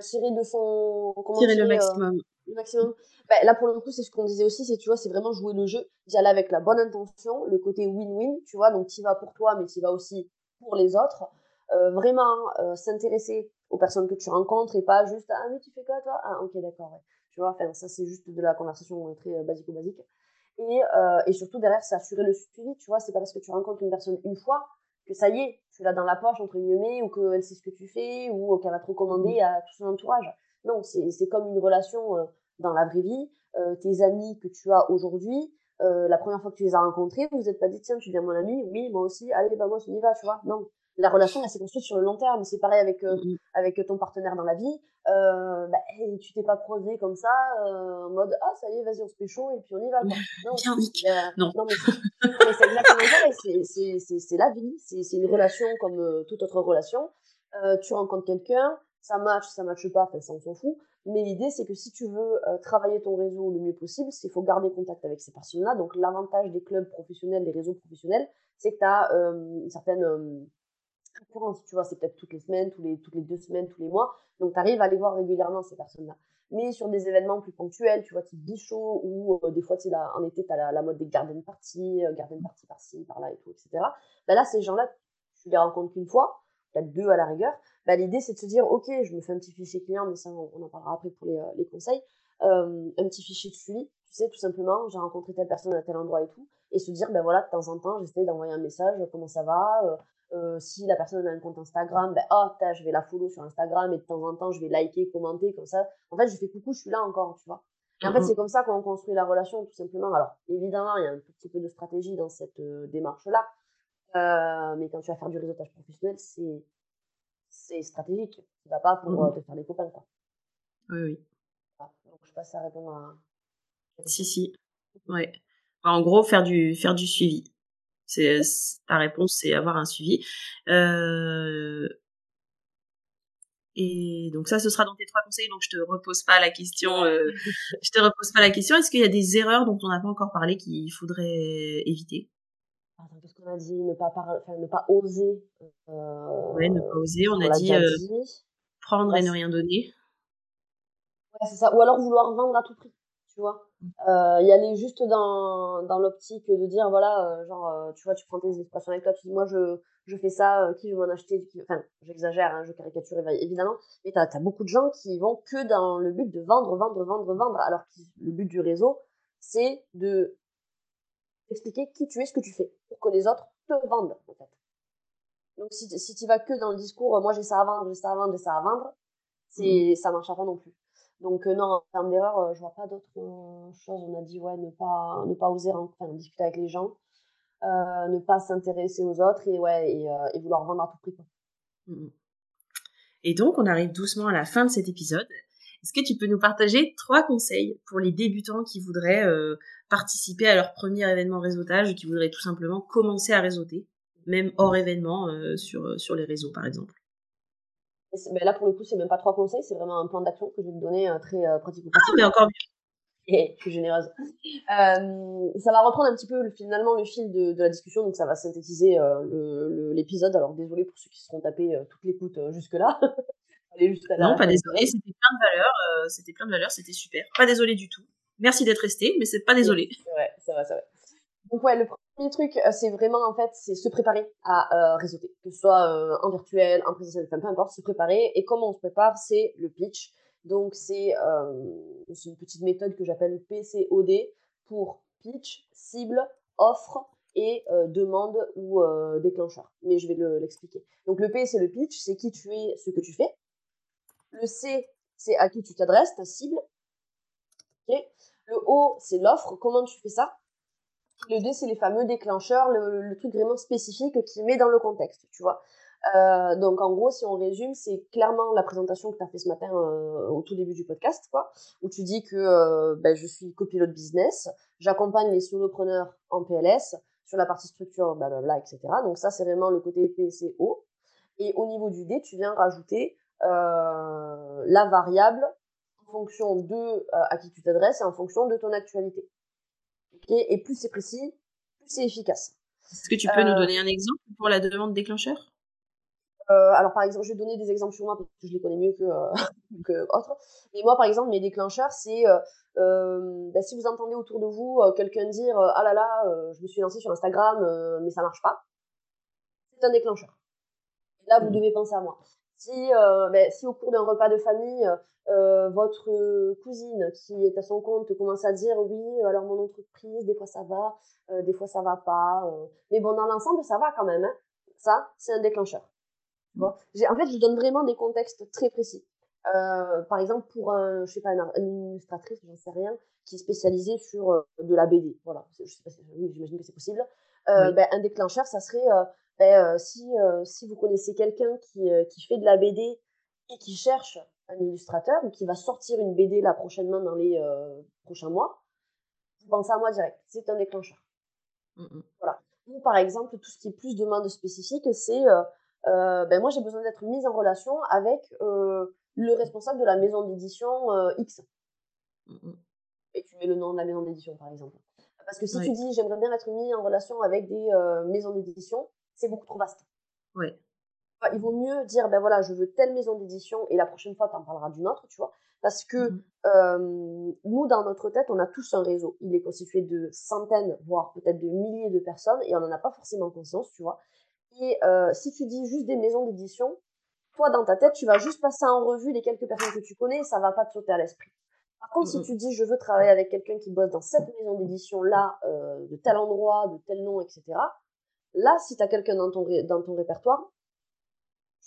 tirer de son comment tirer le maximum Le maximum. Bah, là, pour le coup, c'est ce qu'on disait aussi, c'est, tu vois, c'est vraiment jouer le jeu, d'y aller avec la bonne intention, le côté win-win, tu vois, donc tu vas pour toi, mais tu vas aussi pour les autres. Euh, vraiment euh, s'intéresser aux personnes que tu rencontres et pas juste, ah, mais tu fais quoi, toi? Ah, ok, d'accord, ouais. Tu vois, enfin, ça, c'est juste de la conversation très euh, basico-basique. Et, euh, et surtout, derrière, c'est assurer le suivi, tu vois, c'est pas parce que tu rencontres une personne une fois que ça y est, tu l'as dans la poche, entre guillemets, ou qu'elle sait ce que tu fais, ou qu'elle va te recommander à tout son entourage. Non, c'est comme une relation euh, dans la vraie vie. Euh, tes amis que tu as aujourd'hui, euh, la première fois que tu les as rencontrés, vous vous êtes pas dit, tiens, tu deviens mon ami, oui, moi aussi, allez, bah moi, on y va, tu vois. Non, la relation, elle s'est construite sur le long terme. C'est pareil avec, euh, mm-hmm. avec ton partenaire dans la vie. Euh, bah, tu t'es pas croisé comme ça, euh, en mode, ah, ça y est, vas-y, on se fait chaud et puis on y va. Quoi. Non, non. mais c'est exactement ça. C'est la vie. C'est une relation comme euh, toute autre relation. Euh, tu rencontres quelqu'un, ça match, ça matche pas, enfin, ça, on s'en fout. Mais l'idée, c'est que si tu veux euh, travailler ton réseau le mieux possible, c'est qu'il faut garder contact avec ces personnes-là. Donc, l'avantage des clubs professionnels, des réseaux professionnels, c'est que tu as une certaine tu vois, c'est peut-être toutes les semaines, tous les, toutes les deux semaines, tous les mois. Donc, tu arrives à aller voir régulièrement ces personnes-là. Mais sur des événements plus ponctuels, tu vois, type bichot, ou euh, des fois, tu en été, tu as la, mode des garden parties, euh, garden party par-ci, par-là et tout, etc. Ben là, ces gens-là, tu les rencontres qu'une fois, peut-être deux à la rigueur. Ben, l'idée, c'est de se dire, OK, je me fais un petit fichier client, mais ça, on, en parlera après pour les, euh, les conseils. Un petit fichier de suivi, tu sais, tout simplement, j'ai rencontré telle personne à tel endroit et tout, et se dire, ben voilà, de temps en temps, j'essaie d'envoyer un message, comment ça va, si la personne a un compte Instagram, ben, oh, je vais la follow sur Instagram et de temps en temps, je vais liker, commenter, comme ça. En fait, je fais coucou, je suis là encore, tu vois. Et en fait, c'est comme ça qu'on construit la relation, tout simplement. Alors, évidemment, il y a un petit peu de stratégie dans cette euh, démarche-là. Euh, mais quand tu vas faire du réseautage professionnel, c'est, c'est stratégique. Tu vas pas pour mmh te faire des copains, quoi. Oui, oui. Donc, je passe à répondre à. Si, si. Ouais. En gros, faire du, faire du suivi. C'est ta réponse, c'est avoir un suivi. Euh, et donc ça, ce sera dans tes trois conseils. Donc je te repose pas la question. Euh, je te repose pas la question. Est-ce qu'il y a des erreurs dont on n'a pas encore parlé qu'il faudrait éviter? Qu'est-ce qu'on a dit Ne pas parler, enfin, ne pas oser. Euh, ouais, ne pas oser. On, a dit, euh, prendre et ne rien donner. Ouais, c'est ça. Ou alors vouloir vendre à tout prix tu vois. Euh, y aller juste dans, dans l'optique de dire, voilà, euh, genre, euh, tu vois, tu prends tes expressions avec toi, tu dis, moi, je, je fais ça, qui veut m'en acheter, enfin, j'exagère, hein, je caricature évidemment, mais t'as as beaucoup de gens qui vont que dans le but de vendre, vendre, vendre, vendre, alors que le but du réseau, c'est de expliquer qui tu es, ce que tu fais, pour que les autres te vendent, en fait. Donc, si, si tu vas que dans le discours, moi, j'ai ça à vendre, j'ai ça à vendre, j'ai ça à vendre, c'est, mmh. ça marchera pas non plus. Donc euh, non, en termes d'erreur, euh, je vois pas d'autres euh, choses. On a dit ouais, ne pas ne pas oser enfin, discuter avec les gens, ne pas s'intéresser aux autres et ouais et, vouloir vendre à tout prix. Mmh et donc on arrive doucement à la fin de cet épisode. Est-ce que tu peux nous partager trois conseils pour les débutants qui voudraient participer à leur premier événement réseautage ou qui voudraient tout simplement commencer à réseauter, même hors événement sur sur les réseaux par exemple? Mais là, pour le coup, c'est même pas trois conseils, c'est vraiment un plan d'action que je vais te donner euh, très euh, pratique Ah, mais encore mieux. Et plus généreuse. Euh, ça va reprendre un petit peu finalement le fil de, de la discussion, donc ça va synthétiser euh, l'épisode. Alors désolé pour ceux qui se seront tapés euh, toute l'écoute jusque-là. non, pas désolé, c'était plein de valeurs, c'était plein de valeurs, c'était super. Pas désolé du tout. Merci d'être resté, mais c'est pas désolé. Ouais, ça va, ça va. Donc ouais, le premier truc, euh, c'est vraiment en fait, c'est se préparer à euh, réseauter, que ce soit euh, en virtuel, en présentiel, peu importe, se préparer. Et comment on se prépare, c'est le pitch. Donc c'est une petite méthode que j'appelle PCOD pour pitch, cible, offre et demande ou déclencheur. Mais je vais l'expliquer. Donc le P, c'est le pitch, c'est qui tu es, ce que tu fais. Le C, c'est à qui tu t'adresses, ta cible. Le O, c'est l'offre, comment tu fais ça? Le D, c'est les fameux déclencheurs, le, truc vraiment spécifique qui met dans le contexte, tu vois. Euh, donc en gros, si on résume, c'est clairement la présentation que tu as fait ce matin euh, au tout début du podcast, quoi, où tu dis que euh, ben, je suis copilote business, j'accompagne les solopreneurs en PLS sur la partie structure, blablabla, etc. Donc ça, c'est vraiment le côté PCO. Et au niveau du D, tu viens rajouter la variable en fonction de à qui tu t'adresses et en fonction de ton actualité. Et plus c'est précis, plus c'est efficace. Est-ce que tu peux nous euh, donner un exemple pour la demande déclencheur? Euh, alors par exemple, je vais donner des exemples sur moi parce que je les connais mieux que, euh, que autres. Mais moi, par exemple, mes déclencheurs, c'est euh, ben, si vous entendez autour de vous quelqu'un dire ah là là, je me suis lancé sur Instagram, mais ça marche pas, c'est un déclencheur. Et là, vous mmh. devez penser à moi. Si, ben, si au cours d'un repas de famille, votre cousine qui est à son compte commence à dire oui, alors mon entreprise, des fois ça va, des fois ça va pas, mais bon, dans l'ensemble, ça va quand même. Hein. Ça, c'est un déclencheur. Bon. En fait, je donne vraiment des contextes très précis. Euh, par exemple, pour un, je sais pas, une, illustratrice, j'en sais rien, qui est spécialisée sur euh, de la BD. Voilà, je sais pas si, oui, j'imagine que c'est possible. Euh, ben, un déclencheur, ça serait euh, ben, euh, si, si vous connaissez quelqu'un qui, qui fait de la BD et qui cherche un illustrateur ou qui va sortir une BD là prochainement dans les prochains mois, vous pensez à moi direct. C'est un déclencheur. Mmh voilà. Ou par exemple, tout ce qui est plus demande spécifique, c'est euh, ben moi j'ai besoin d'être mise en relation avec euh, le responsable de la maison d'édition euh, X. Mmh Et tu mets le nom de la maison d'édition par exemple. Parce que si tu dis j'aimerais bien être mis en relation avec des maisons d'édition, c'est beaucoup trop vaste. Oui. il vaut mieux dire ben voilà je veux telle maison d'édition et la prochaine fois tu en parleras d'une autre, tu vois. Parce que mmh nous dans notre tête on a tous un réseau. Il est constitué de centaines voire peut-être de milliers de personnes et on n'en a pas forcément conscience, tu vois. Et euh, si tu dis juste des maisons d'édition, toi, dans ta tête, tu vas juste passer en revue les quelques personnes que tu connais et ça va pas te sauter à l'esprit. Par contre, si tu dis je veux travailler avec quelqu'un qui bosse dans cette maison d'édition là, euh, de tel endroit, de tel nom, etc. Là, si tu as quelqu'un dans ton, dans ton répertoire,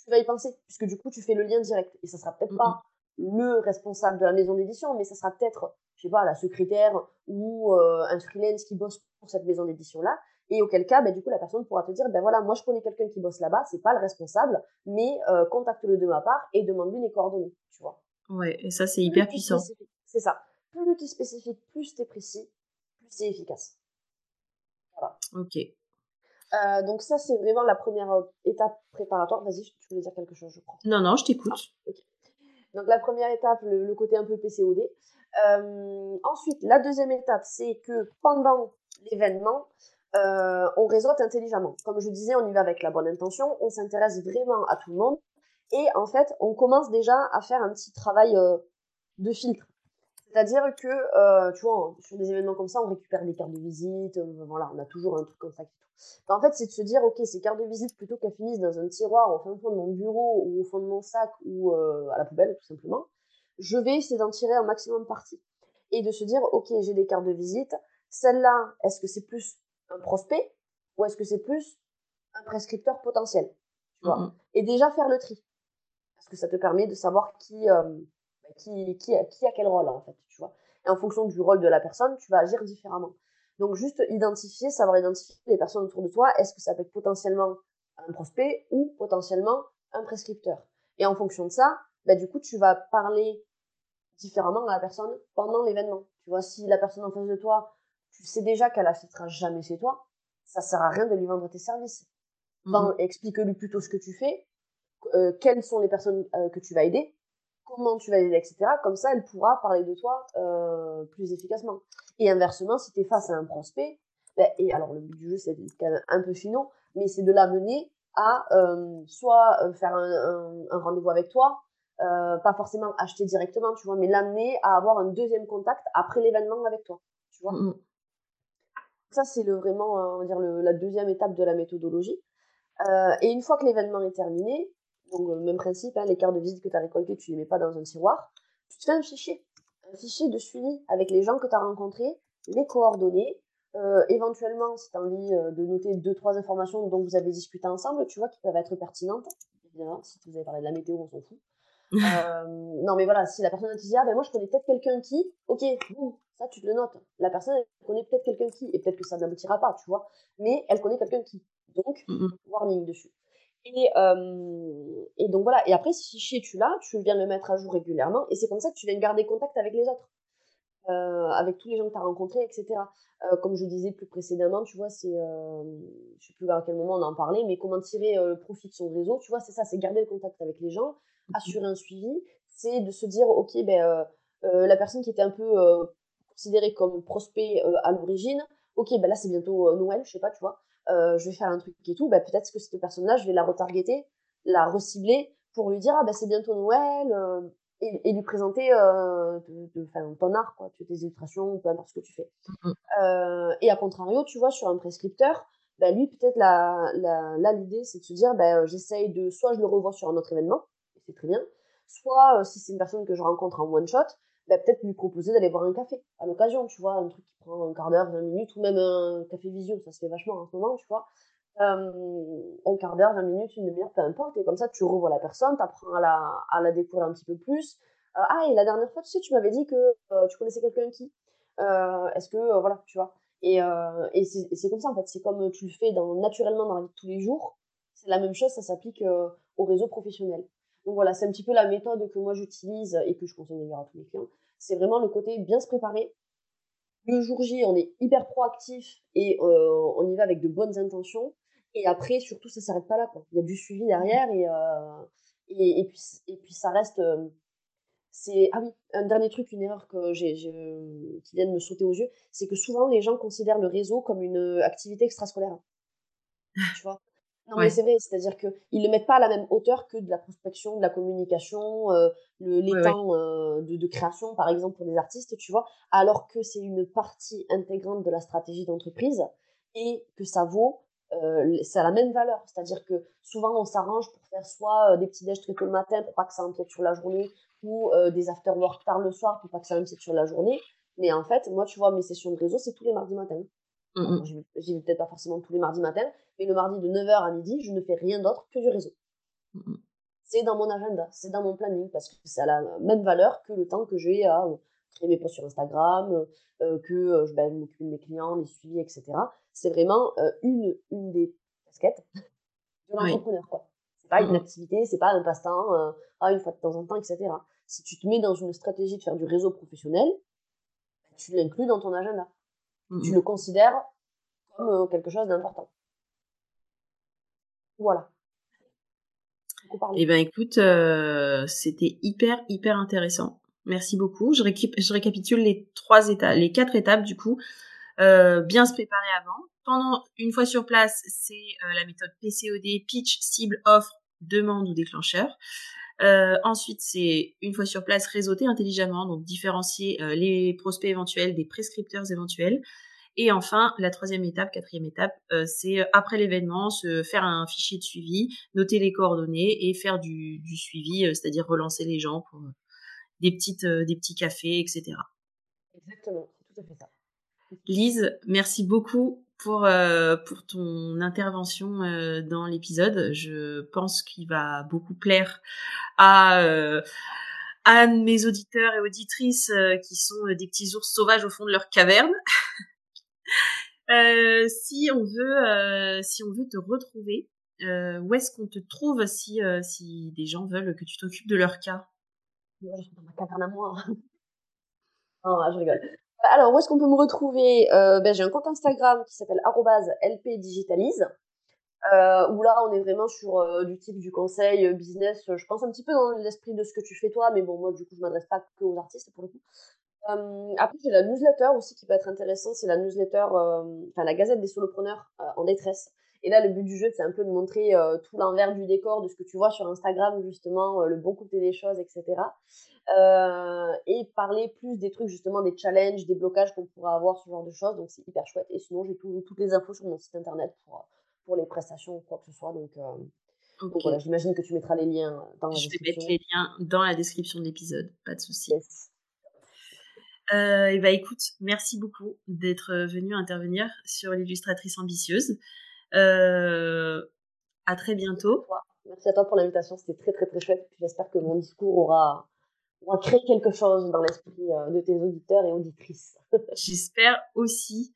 tu vas y penser, puisque du coup, tu fais le lien direct. Et ça sera peut-être pas le responsable de la maison d'édition, mais ça sera peut-être, je sais pas, la secrétaire ou euh, un freelance qui bosse pour cette maison d'édition là. Et auquel cas, ben, du coup, la personne pourra te dire, ben voilà, moi je connais quelqu'un qui bosse là-bas, c'est pas le responsable, mais euh, contacte-le de ma part et demande-lui les coordonnées, tu vois. Ouais, et ça c'est hyper puissant. C'est ça. Plus tu es spécifique, plus tu es précis, plus c'est efficace. Voilà. Ok. Euh, donc ça c'est vraiment la première euh, étape préparatoire. Vas-y, tu voulais dire quelque chose, je crois. Non, non, je t'écoute. Ah, donc la première étape, le, côté un peu PCOD. ensuite, la deuxième étape, c'est que pendant l'événement, euh, on réseaute intelligemment. Comme je disais, on y va avec la bonne intention, on s'intéresse vraiment à tout le monde, et en fait, on commence déjà à faire un petit travail euh, de filtre. C'est-à-dire que, euh, tu vois, sur des événements comme ça, on récupère des cartes de visite, voilà, on a toujours un truc comme ça. en fait, c'est de se dire, ok, ces cartes de visite, plutôt qu'elles finissent dans un tiroir au fond de mon bureau ou au fond de mon sac ou à la poubelle, tout simplement, je vais essayer d'en tirer un maximum de parties. Et de se dire, ok, j'ai des cartes de visite, celle-là, est-ce que c'est plus un prospect ou est-ce que c'est plus un prescripteur potentiel tu vois? Et déjà faire le tri. Parce que ça te permet de savoir qui, euh, qui, qui, a, qui a quel rôle, en fait, tu vois. Et en fonction du rôle de la personne, tu vas agir différemment. Donc, juste identifier, savoir identifier les personnes autour de toi. Est-ce que ça peut être potentiellement un prospect ou potentiellement un prescripteur? Et en fonction de ça, bah, du coup, tu vas parler différemment à la personne pendant l'événement. Tu vois, si la personne en face de toi, tu sais déjà qu'elle n'achètera jamais chez toi, ça sert à rien de lui vendre tes services. Mmh. Explique-lui plutôt ce que tu fais, euh, quelles sont les personnes euh, que tu vas aider, comment tu vas aider, etc. Comme ça, elle pourra parler de toi euh, plus efficacement. Et inversement, si tu es face à un prospect, ben, et alors le but du jeu, c'est quand même un peu finaux, mais c'est de l'amener à soit faire un, rendez-vous avec toi, pas forcément acheter directement, tu vois, mais l'amener à avoir un deuxième contact après l'événement avec toi, tu vois. Mmh. Ça, c'est le, vraiment, euh, on va dire, le, la deuxième étape de la méthodologie. Euh, et une fois que l'événement est terminé, donc le même principe, hein, les cartes de visite que tu as récoltées, tu ne les mets pas dans un tiroir, tu te fais un fichier, un fichier de suivi avec les gens que tu as rencontrés, les coordonnées, euh, éventuellement, si tu as envie euh, de noter deux, trois informations dont vous avez discuté ensemble, tu vois, qui peuvent être pertinentes, évidemment, si vous avez parlé de la météo, on s'en fout. euh, non, mais voilà, si la personne te dit, ah ben moi je connais peut-être quelqu'un qui, ok, bon, ça tu te le notes. La personne, elle connaît peut-être quelqu'un qui, et peut-être que ça n'aboutira pas, tu vois, mais elle connaît quelqu'un qui. Donc, mmh warning dessus. Et, euh, et donc voilà, et après, si fichier tu l'as, tu viens le mettre à jour régulièrement, et c'est comme ça que tu viens garder contact avec les autres. Euh, avec tous les gens que tu as rencontrés, etc. Euh, comme je disais plus précédemment, tu vois, c'est, je sais plus à quel moment on en parlait, mais comment tirer le profit de son réseau, tu vois, c'est ça, c'est garder le contact avec les gens, mmh assurer un suivi, c'est de se dire, ok, ben, la personne qui était un peu considérée comme prospect à l'origine, ok, ben là c'est bientôt Noël, je sais pas, tu vois, je vais faire un truc et tout, ben peut-être que cette personne-là, je vais la retargeter la recibler pour lui dire ah ben c'est bientôt Noël et, lui présenter euh, de, ton art, quoi, tes illustrations, peu importe ce que tu fais. Euh, et à contrario, tu vois, sur un prescripteur, ben lui, peut-être là, la, l'idée, c'est de se dire, ben, j'essaye de, soit je le revois sur un autre événement, c'est très bien, soit euh, si c'est une personne que je rencontre en one ben, peut-être lui proposer d'aller boire un café à l'occasion, tu vois, un truc qui prend un quart d'heure, 20 minutes, ou même un café visio, ça se fait vachement en ce moment, tu vois. Euh, un quart d'heure, 20 minutes, une demi-heure, peu importe. Et comme ça, tu revois la personne, tu apprends à la, à la découvrir un petit peu plus. Euh, ah, et la dernière fois, tu sais, tu m'avais dit que euh, tu connaissais quelqu'un qui. Est-ce que, voilà, tu vois. Et, c'est comme ça, en fait. C'est comme tu le fais naturellement dans la vie de tous les jours. C'est la même chose, ça s'applique au réseau professionnel. Donc voilà, c'est un petit peu la méthode que moi j'utilise et que je conseille d'ailleurs à tous mes clients. C'est vraiment le côté bien se préparer, le jour J, on est hyper proactif et on y va avec de bonnes intentions. Et après, surtout, ça s'arrête pas là. Il y a du suivi derrière et, euh, et, puis, et puis ça reste. Euh, c'est ah oui, un dernier truc, une erreur que j'ai, qui vient de me sauter aux yeux, c'est que souvent les gens considèrent le réseau comme une activité extrascolaire. tu vois? Non, mais c'est vrai, c'est-à-dire qu'ils ne le mettent pas à la même hauteur que de la prospection, de la communication, euh, le, les temps euh, de, de, création, par exemple, pour des artistes, tu vois, alors que c'est une partie intégrante de la stratégie d'entreprise et que ça vaut euh, ça a la même valeur. C'est-à-dire que souvent, on s'arrange pour faire soit des petits déj très tôt le matin pour pas que ça empiète sur la journée, ou des after-work tard le soir pour pas que ça empiète sur la journée. Mais en fait, moi, tu vois, mes sessions de réseau, c'est tous les mardis matins. Mmh J'y vais peut-être pas forcément tous les mardis matins, mais le mardi de 9h à midi, je ne fais rien d'autre que du réseau. Mmh c'est dans mon agenda, c'est dans mon planning, parce que ça a la même valeur que le temps que j'ai à créer mes posts sur Instagram, que je ben, m'occupe de mes clients, les suivis, etc c'est vraiment euh, une, une des casquettes de l'entrepreneur. quoi. C'est pas une activité, c'est pas un passe-temps, euh, ah, une fois de temps en temps, etc. Si tu te mets dans une stratégie de faire du réseau professionnel, tu l'inclus dans ton agenda. Tu le considères comme euh, quelque chose d'important. Voilà. Eh ben écoute, c'était hyper hyper intéressant. Merci beaucoup. Je, je récapitule les trois étapes, les quatre étapes du coup. bien se préparer avant, pendant une fois sur place, c'est euh, la méthode PCOD, pitch, cible, offre, demande ou déclencheur. Euh, ensuite, c'est une fois sur place, réseauter intelligemment, donc différencier euh, les prospects éventuels des prescripteurs éventuels. Et enfin, la troisième étape, quatrième étape, c'est après l'événement, se faire un fichier de suivi, noter les coordonnées et faire du, du suivi, c'est-à-dire relancer les gens pour des petites, des petits cafés, etc. Exactement, c'est tout à fait ça. Lise, merci beaucoup pour euh, pour ton intervention euh, dans l'épisode. Je pense qu'il va beaucoup plaire à euh, mes auditeurs et auditrices qui sont des petits ours sauvages au fond de leur caverne. si on veut si on veut te retrouver, où est-ce qu'on te trouve si si des gens veulent que tu t'occupes de leur cas? Je suis dans ma caverne à moi. oh, je rigole. Alors, où est-ce qu'on peut me retrouver? Euh, ben, J'ai un compte Instagram qui s'appelle lpdigitalise, euh, où là, on est vraiment sur euh, du type du conseil euh, business. Je pense un petit peu dans l'esprit de ce que tu fais toi, mais bon, moi, du coup, je m'adresse pas que aux artistes pour le coup. Après, j'ai la newsletter aussi qui peut être intéressante. C'est la newsletter, enfin, la Gazette des solopreneurs en détresse. Et là, le but du jeu, c'est un peu de montrer tout l'envers du décor de ce que tu vois sur Instagram, justement, le bon côté des choses, etc. Euh, et parler plus des trucs justement des challenges, des blocages qu'on pourrait avoir, ce genre de choses. Donc c'est hyper chouette. Et sinon, j'ai toutes les infos sur mon site internet pour, pour les prestations ou quoi que ce soit. Donc, euh, voilà, j'imagine que tu mettras les liens dans la description. Je vais mettre les liens dans la description de l'épisode, pas de souci. Euh, et bah écoute, merci beaucoup d'être venu intervenir sur l'illustratrice ambitieuse. Euh, à très bientôt. Merci à toi pour l'invitation, c'était très très très chouette. J'espère que mon discours aura va créer quelque chose dans l'esprit euh, de tes auditeurs et auditrices. J'espère aussi.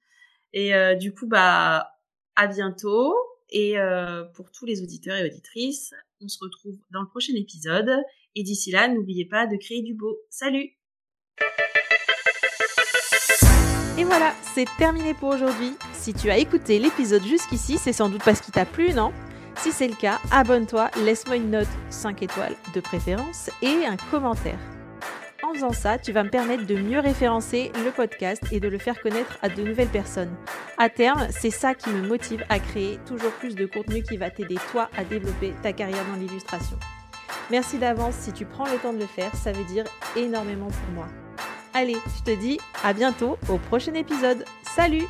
Et euh, du coup, bah, à bientôt. Et euh, pour tous les auditeurs et auditrices, on se retrouve dans le prochain épisode. Et d'ici là, n'oubliez pas de créer du beau. Salut Et voilà, c'est terminé pour aujourd'hui. Si tu as écouté l'épisode jusqu'ici, c'est sans doute parce qu'il t'a plu, non? Si c'est le cas, abonne-toi, laisse-moi une note 5 étoiles de préférence et un commentaire. en faisant ça, tu vas me permettre de mieux référencer le podcast et de le faire connaître à de nouvelles personnes. À terme, c'est ça qui me motive à créer toujours plus de contenu qui va t'aider toi à développer ta carrière dans l'illustration. Merci d'avance si tu prends le temps de le faire, ça veut dire énormément pour moi. Allez, je te dis à bientôt au prochain épisode. Salut